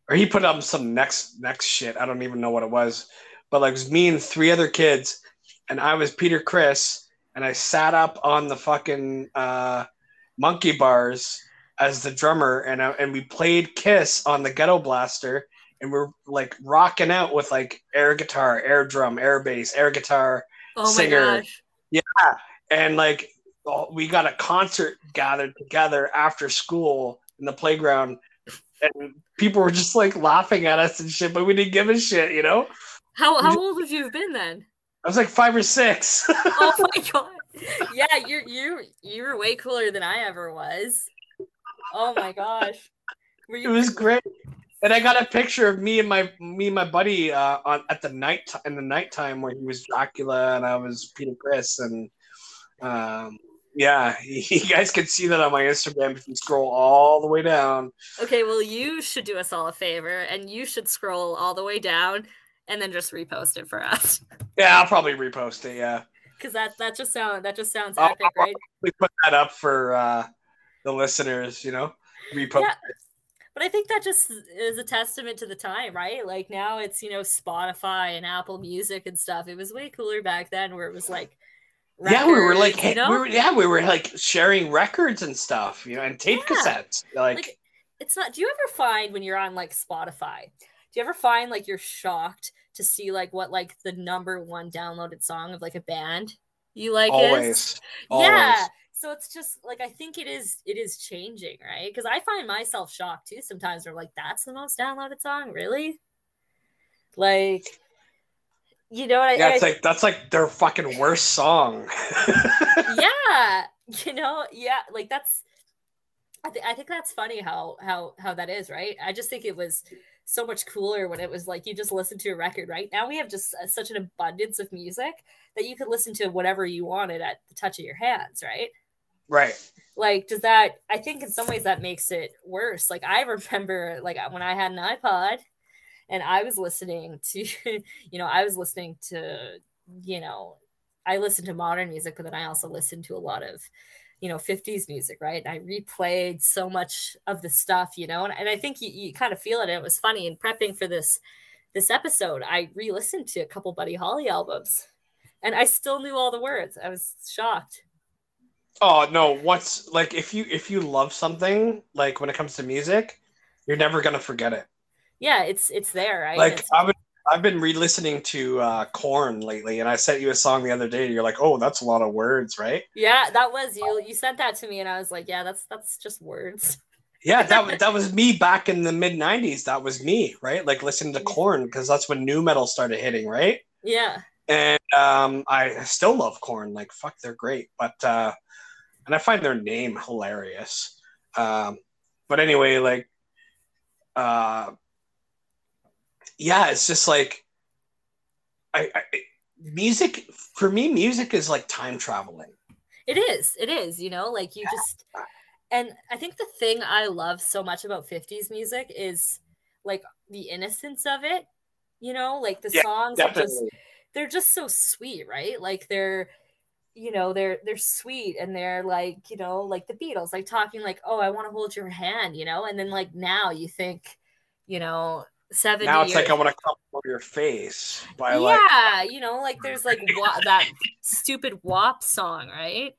or he put up some next next shit. I don't even know what it was, but like it was me and three other kids, and I was Peter Criss, and I sat up on the fucking uh, monkey bars as the drummer, and I, and we played Kiss on the Ghetto Blaster and we're like rocking out with like air guitar, air drum, air bass, air guitar, oh singer. Yeah, and like we got a concert gathered together after school in the playground, and people were just like laughing at us and shit, but we didn't give a shit, you know. How how old would you have been then? I was like five or six. oh my god! Yeah, you you you were way cooler than I ever was. Oh my gosh! It was great and I got a picture of me and my me and my buddy uh, on at the night in the nighttime where he was Dracula and I was Peter Criss, and um, yeah, you guys can see that on my Instagram if you scroll all the way down. Okay, well you should do us all a favor and you should scroll all the way down and then just repost it for us. Yeah, I'll probably repost it. Yeah, because that that just sound that just sounds epic, I'll, right? We put that up for uh, the listeners, you know, repost. Yeah. It but I think that just is a testament to the time, right? Like now it's, you know, Spotify and Apple Music and stuff. It was way cooler back then where it was like records, Yeah, we were like you know? we were yeah, we were like sharing records and stuff, you know, and tape yeah. cassettes. Like, like it's not do you ever find when you're on like Spotify, do you ever find like you're shocked to see like what like the number one downloaded song of like a band you like always, is? Always. Yeah so it's just like i think it is it is changing right because i find myself shocked too sometimes we're like that's the most downloaded song really like you know what I yeah it's I, like that's like their fucking worst song yeah you know yeah like that's I, th- I think that's funny how how how that is right i just think it was so much cooler when it was like you just listen to a record right now we have just uh, such an abundance of music that you could listen to whatever you wanted at the touch of your hands right Right. Like, does that? I think in some ways that makes it worse. Like, I remember, like when I had an iPod, and I was listening to, you know, I was listening to, you know, I listened to modern music, but then I also listened to a lot of, you know, 50s music, right? And I replayed so much of the stuff, you know, and, and I think you, you kind of feel it. And it was funny in prepping for this this episode, I re-listened to a couple Buddy Holly albums and I still knew all the words. I was shocked. Oh no, what's like if you if you love something, like when it comes to music, you're never gonna forget it. Yeah, it's it's there, right? Like I've been I've been re-listening to uh Korn lately and I sent you a song the other day and you're like, Oh, that's a lot of words, right? yeah, that was you. You sent that to me, and I was like, yeah, that's that's just words. Yeah, that was that was me back in the mid '90s. That was me, right? Like listening to Korn because that's when nu metal started hitting, right? Yeah, And um, I still love Korn. Like fuck, they're great. But uh, and I find their name hilarious. Um, but anyway, like, uh, yeah, it's just like, I, I music for me. Music is like time traveling. it is. It is. You know, like you just. And I think the thing I love so much about 50s music is like the innocence of it. You know, like the Yeah, songs are just they're just so sweet, right? Like they're you know, they're they're sweet and they're like, you know, like the Beatles, like talking like, "Oh, I want to hold your hand," you know? And then like now you think, you know, 70 Now it's years like I want to come over your face by like Yeah, you know, like there's like wa- that stupid WAP song, right?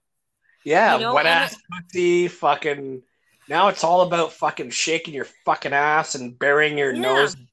Yeah, You know, wet ass pussy, fucking. Now it's all about fucking shaking your fucking ass and burying your Yeah. nose in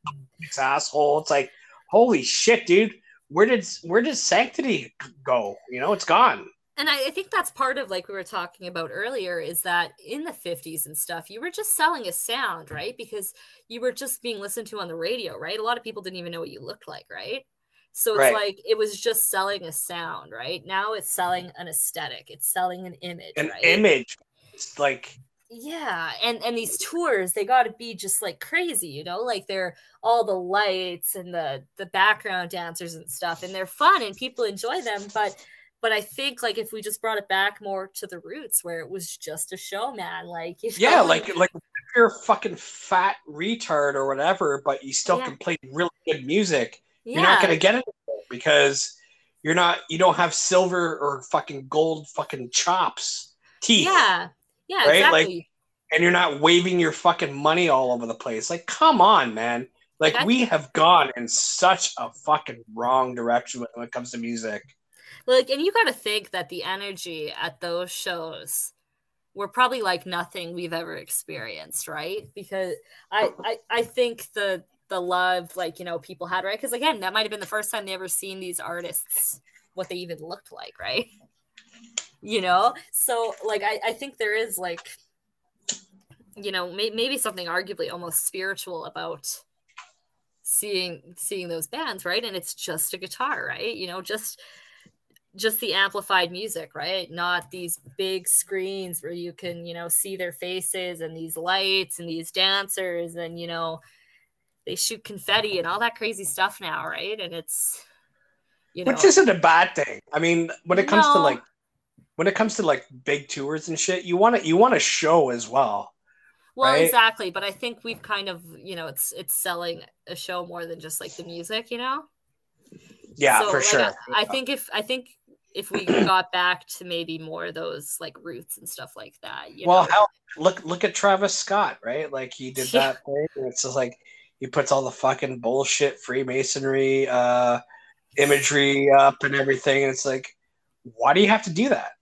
asshole. It's like, holy shit, dude. Where did where did sanctity go? You know, it's gone. And I, I think that's part of like we were talking about earlier is that in the 50s and stuff you were just selling a sound right? Because you were just being listened to on the radio right? A lot of people didn't even know what you looked like right? So it's Right. like it was just selling a sound right? Now it's selling an aesthetic. It's selling an image An right? image. It's like yeah. And and these tours they got to be just like crazy you know? Like they're all the lights and the the background dancers and stuff and they're fun and people enjoy them but but i think like if we just brought it back more to the roots where it was just a show man like you yeah, like like if you're a fucking fat retard or whatever, but you still Yeah. can play really good music. yeah You're not gonna get it because you're not you don't have silver or fucking gold fucking chops teeth. yeah yeah Right? Like, and you're not waving your fucking money all over the place. Like, come on, man. Like, we have gone in such a fucking wrong direction when it comes to music. Like and you got to think that the energy at those shows were probably like nothing we've ever experienced right? Because i i, I think the the love like you know people had right? Because again that might have been the first time they ever seen these artists what they even looked like right? You know? So like i i think there is like you know may, maybe something arguably almost spiritual about seeing seeing those bands right? And it's just a guitar right? You know just just the amplified music right not these big screens where you can you know see their faces and these lights and these dancers and you know they shoot confetti and all that crazy stuff now right and it's you know Which isn't a bad thing. I mean, when it comes to like when it comes to like big tours and shit, you want to you want to show as well. well right? exactly but i think we've kind of you know it's it's selling a show more than just like the music you know Yeah, So, for like, sure. I, I think if I think if we got back to maybe more of those like roots and stuff like that, you well, know, hell, look look at Travis Scott, right? Like he did Yeah. that thing. It's just like he puts all the fucking bullshit Freemasonry uh, imagery up and everything. And it's like, why do you have to do that?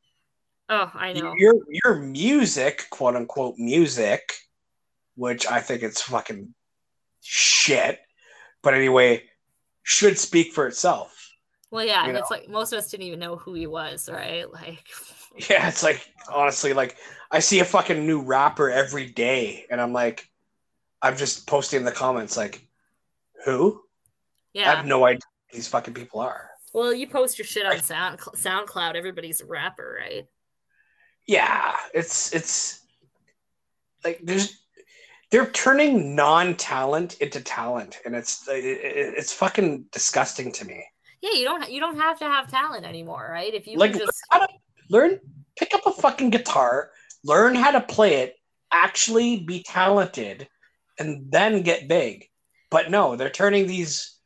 oh, I know. Your your music, quote unquote music, which I think it's fucking shit. But anyway, should speak for itself. Well, yeah, you and know. it's like most of us didn't even know who he was, right? Like, Yeah, it's like honestly, like I see a fucking new rapper every day, and I'm like, I'm just posting in the comments like, who? Yeah, I have no idea who these fucking people are. Well, you post your shit on Sound SoundCloud. Everybody's a rapper, right? Yeah, it's it's like there's they're turning non-talent into talent, and it's it, it- it's fucking disgusting to me. Yeah, you don't you don't have to have talent anymore, right? If you Like just learn pick up a fucking guitar, learn how to play it, actually be talented, and then get big. But no, they're turning these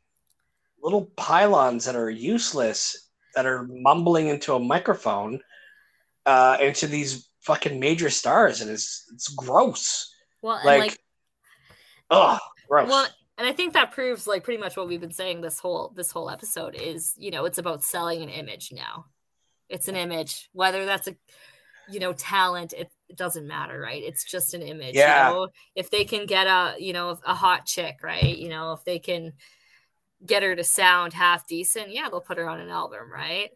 little pylons that are useless, that are mumbling into a microphone, uh, into these fucking major stars, and it's it's gross. Well, like, like oh, gross. Well, and I think that proves like pretty much what we've been saying this whole this whole episode is you know it's about selling an image now. It's an image, whether that's a you know talent. It, it doesn't matter, right? It's just an image. Yeah. You know? If they can get a you know a hot chick, right? You know if they can get her to sound half decent, yeah, they'll put her on an album, right?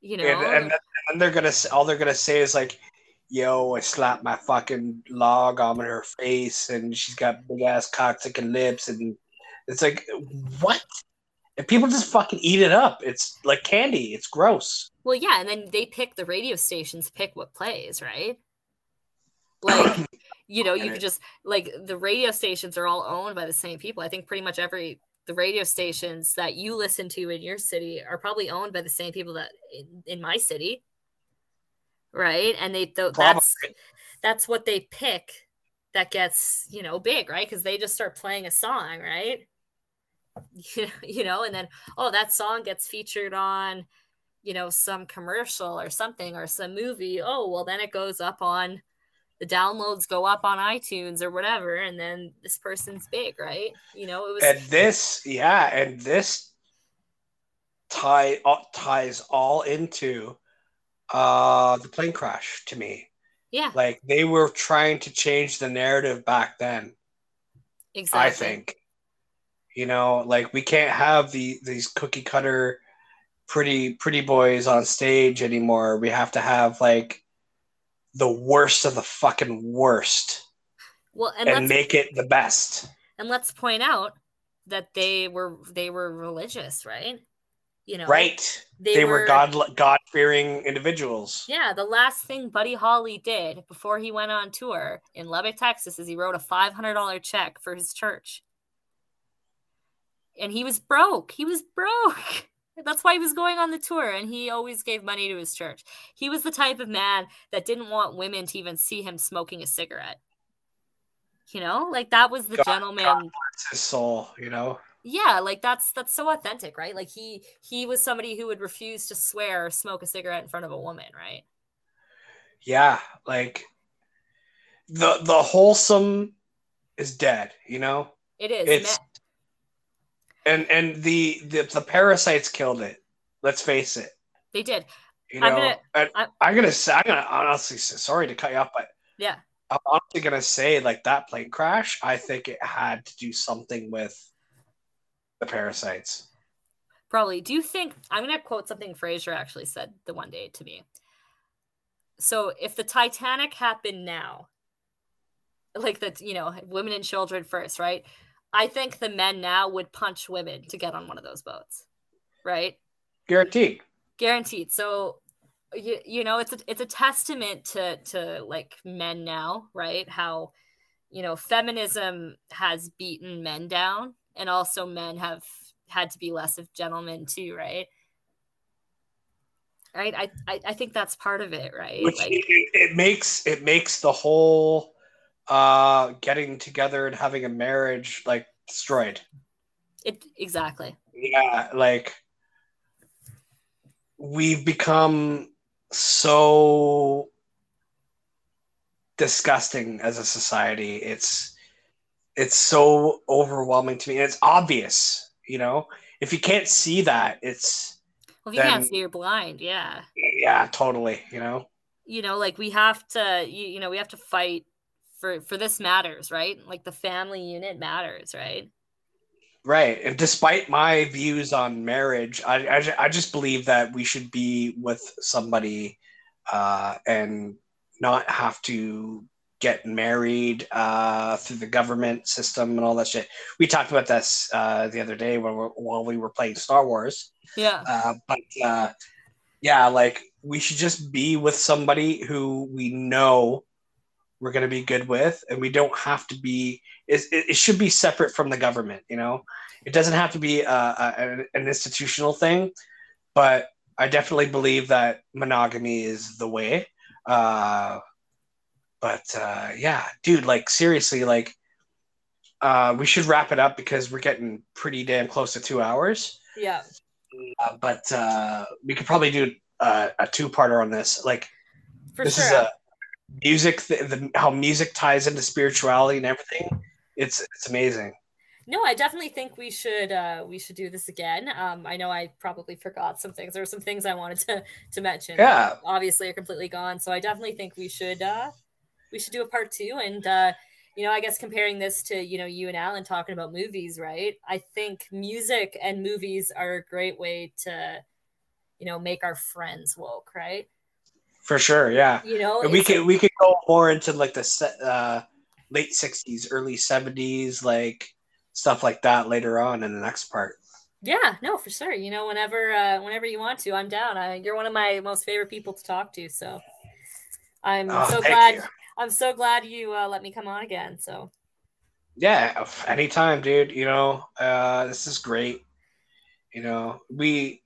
You know, and, and, and they're gonna all they're gonna say is like, yo, I slapped my fucking log on her face and she's got big ass and lips and it's like what? And people just fucking eat it up. It's like candy. It's gross. Well, yeah, and then they pick the radio stations pick what plays, right? Like, you know, you could just like the radio stations are all owned by the same people. I think pretty much every the radio stations that you listen to in your city are probably owned by the same people that in, in my city right and they th- that's that's what they pick that gets you know big right because they just start playing a song right you know and then oh that song gets featured on you know some commercial or something or some movie oh well then it goes up on the downloads go up on iTunes or whatever, and then this person's big, right? You know, it was. And this, yeah, and this tie uh, ties all into uh the plane crash to me. Yeah, like they were trying to change the narrative back then. Exactly. I think. You know, like we can't have the these cookie cutter pretty pretty boys on stage anymore. We have to have like the worst of the fucking worst. Well, and, and make it the best. And let's point out that they were they were religious, right? You know, right? They, they were, were God God fearing individuals. Yeah, the last thing Buddy Holly did before he went on tour in Lubbock, Texas, is he wrote a five hundred dollar check for his church, and he was broke. He was broke. That's why he was going on the tour and he always gave money to his church. He was the type of man that didn't want women to even see him smoking a cigarette. You know, like that was the God, gentleman. God his soul, you know. Yeah, like that's that's so authentic, right? Like he he was somebody who would refuse to swear or smoke a cigarette in front of a woman, right? Yeah, like the the wholesome is dead, you know? It is. It's and and the, the the parasites killed it. Let's face it. They did. You know, I'm gonna, I, I'm gonna say, I'm gonna honestly say, sorry to cut you off, but yeah, I'm honestly gonna say like that plane crash. I think it had to do something with the parasites. Probably. Do you think I'm gonna quote something Frasier actually said the one day to me? So if the Titanic happened now, like that, you know, women and children first, right? I think the men now would punch women to get on one of those boats, right? Guaranteed. Guaranteed. So you, you know it's a, it's a testament to to like men now, right? How you know feminism has beaten men down, and also men have had to be less of gentlemen too, right? Right. I, I, I think that's part of it, right? Which like, it, it makes it makes the whole uh getting together and having a marriage like destroyed. It exactly. Yeah like we've become so disgusting as a society. It's it's so overwhelming to me. And it's obvious you know? If you can't see that it's well if you then, can't see you're blind. Yeah. Yeah totally you know? You know like we have to you, you know we have to fight for for this matters, right? Like the family unit matters, right? Right. And despite my views on marriage, I, I, I just believe that we should be with somebody uh, and not have to get married uh, through the government system and all that shit. We talked about this uh, the other day when we while we were playing Star Wars. Yeah. Uh, but uh, yeah, like we should just be with somebody who we know we're going to be good with and we don't have to be it, it should be separate from the government you know it doesn't have to be a, a, an institutional thing but i definitely believe that monogamy is the way Uh, but uh, yeah, dude, like seriously, like uh, we should wrap it up because we're getting pretty damn close to two hours. Yeah. Uh, but uh, we could probably do uh, a two-parter on this. Like, For this sure. is a music, th- the, how music ties into spirituality and everything. It's it's amazing. No, I definitely think we should uh we should do this again. Um I know I probably forgot some things. There were some things I wanted to to mention. Yeah. Obviously are completely gone. So I definitely think we should uh we should do a part 2 and uh you know, I guess comparing this to, you know, you and Alan talking about movies, right? I think music and movies are a great way to you know, make our friends woke, right? For sure, yeah. You know, And we could we could go more into like the uh, late '60s, early '70s, like stuff like that later on in the next part. Yeah, no, for sure. You know, whenever uh whenever you want to, I'm down. I, you're one of my most favorite people to talk to, so I'm Oh, so glad you. I'm so glad you uh, let me come on again. So Yeah, anytime, dude. You know, uh, this is great. You know, we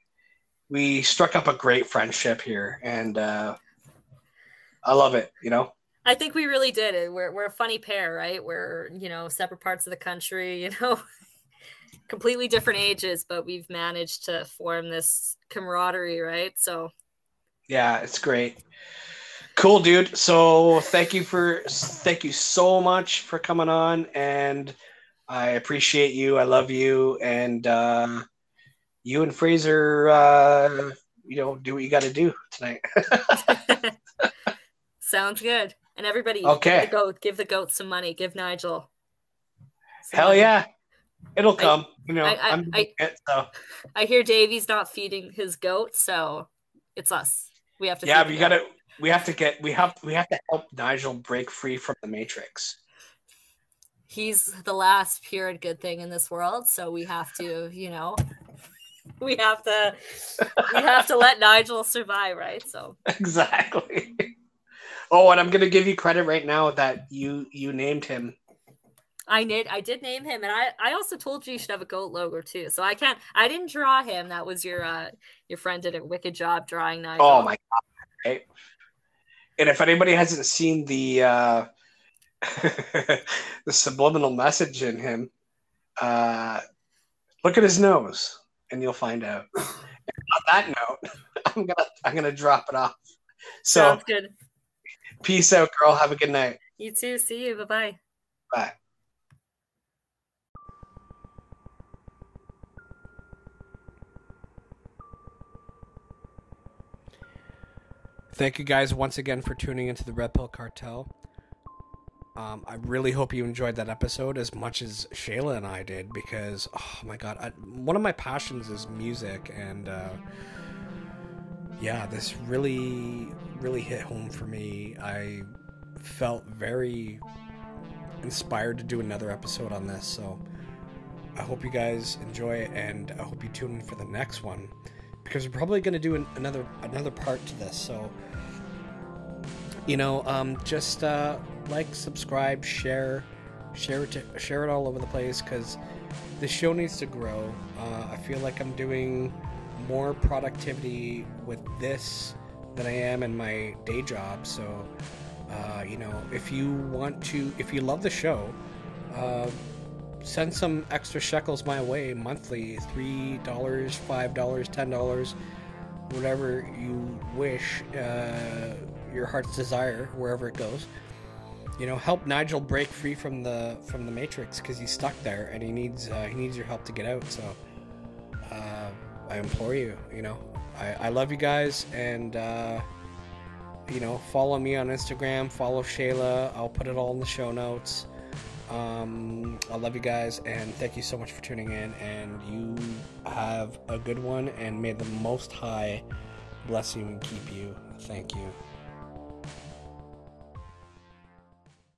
we struck up a great friendship here, and uh, I love it. You know, I think we really did it. We're we're a funny pair, right? We're you know separate parts of the country, you know, completely different ages, but we've managed to form this camaraderie, right? So yeah, it's great. Cool, dude. So thank you for thank you so much for coming on, and I appreciate you. I love you, and uh, you and Fraser, uh, you know, do what you got to do tonight. sounds good. And everybody, Okay. give the goat, give the goat some money. Give Nigel. some Hell money. yeah, it'll come. you know, I- I- I'm I- it, so I hear Davey's not feeding his goat, so it's us. We have to. yeah, we gotta. We have to get. We have. We have to help Nigel break free from the Matrix. He's the last pure and good thing in this world, so we have to, you know, we have to, we have to let Nigel survive, right? So Exactly. Oh, and I'm gonna give you credit right now that you you named him. I did, I did name him, and I, I also told you you should have a goat logo too. So I can't, I didn't draw him. That was your, uh, your friend did a wicked job drawing Nigel. Oh my god! Right? And if anybody hasn't seen the uh, the subliminal message in him, uh, look at his nose, and you'll find out. On that note, I'm gonna I'm gonna drop it off. So Sounds good. Peace out, girl. Have a good night. You too. See you. Bye bye. Bye. Thank you guys once again for tuning into the Red Pill Cartel. Um, I really hope you enjoyed that episode as much as Shayla and I did because, oh my god, I, one of my passions is music, and uh, yeah, this really, really hit home for me. I felt very inspired to do another episode on this, so I hope you guys enjoy it, and I hope you tune in for the next one because we're probably going to do an, another another part to this. So, you know, um, just uh, like, subscribe, share, share it, to, share it all over the place because the show needs to grow. Uh, I feel like I'm doing more productivity with this than I am in my day job. So, uh, you know, if you want to, if you love the show, uh, send some extra shekels my way monthly three dollars five dollars ten dollars whatever you wish uh, your heart's desire wherever it goes you know help nigel break free from the from the matrix because he's stuck there and he needs uh, he needs your help to get out so uh, i implore you you know I, I love you guys and uh, you know follow me on instagram follow shayla i'll put it all in the show notes um, I love you guys and thank you so much for tuning in. And you have a good one, and may the Most High bless you and keep you. Thank you.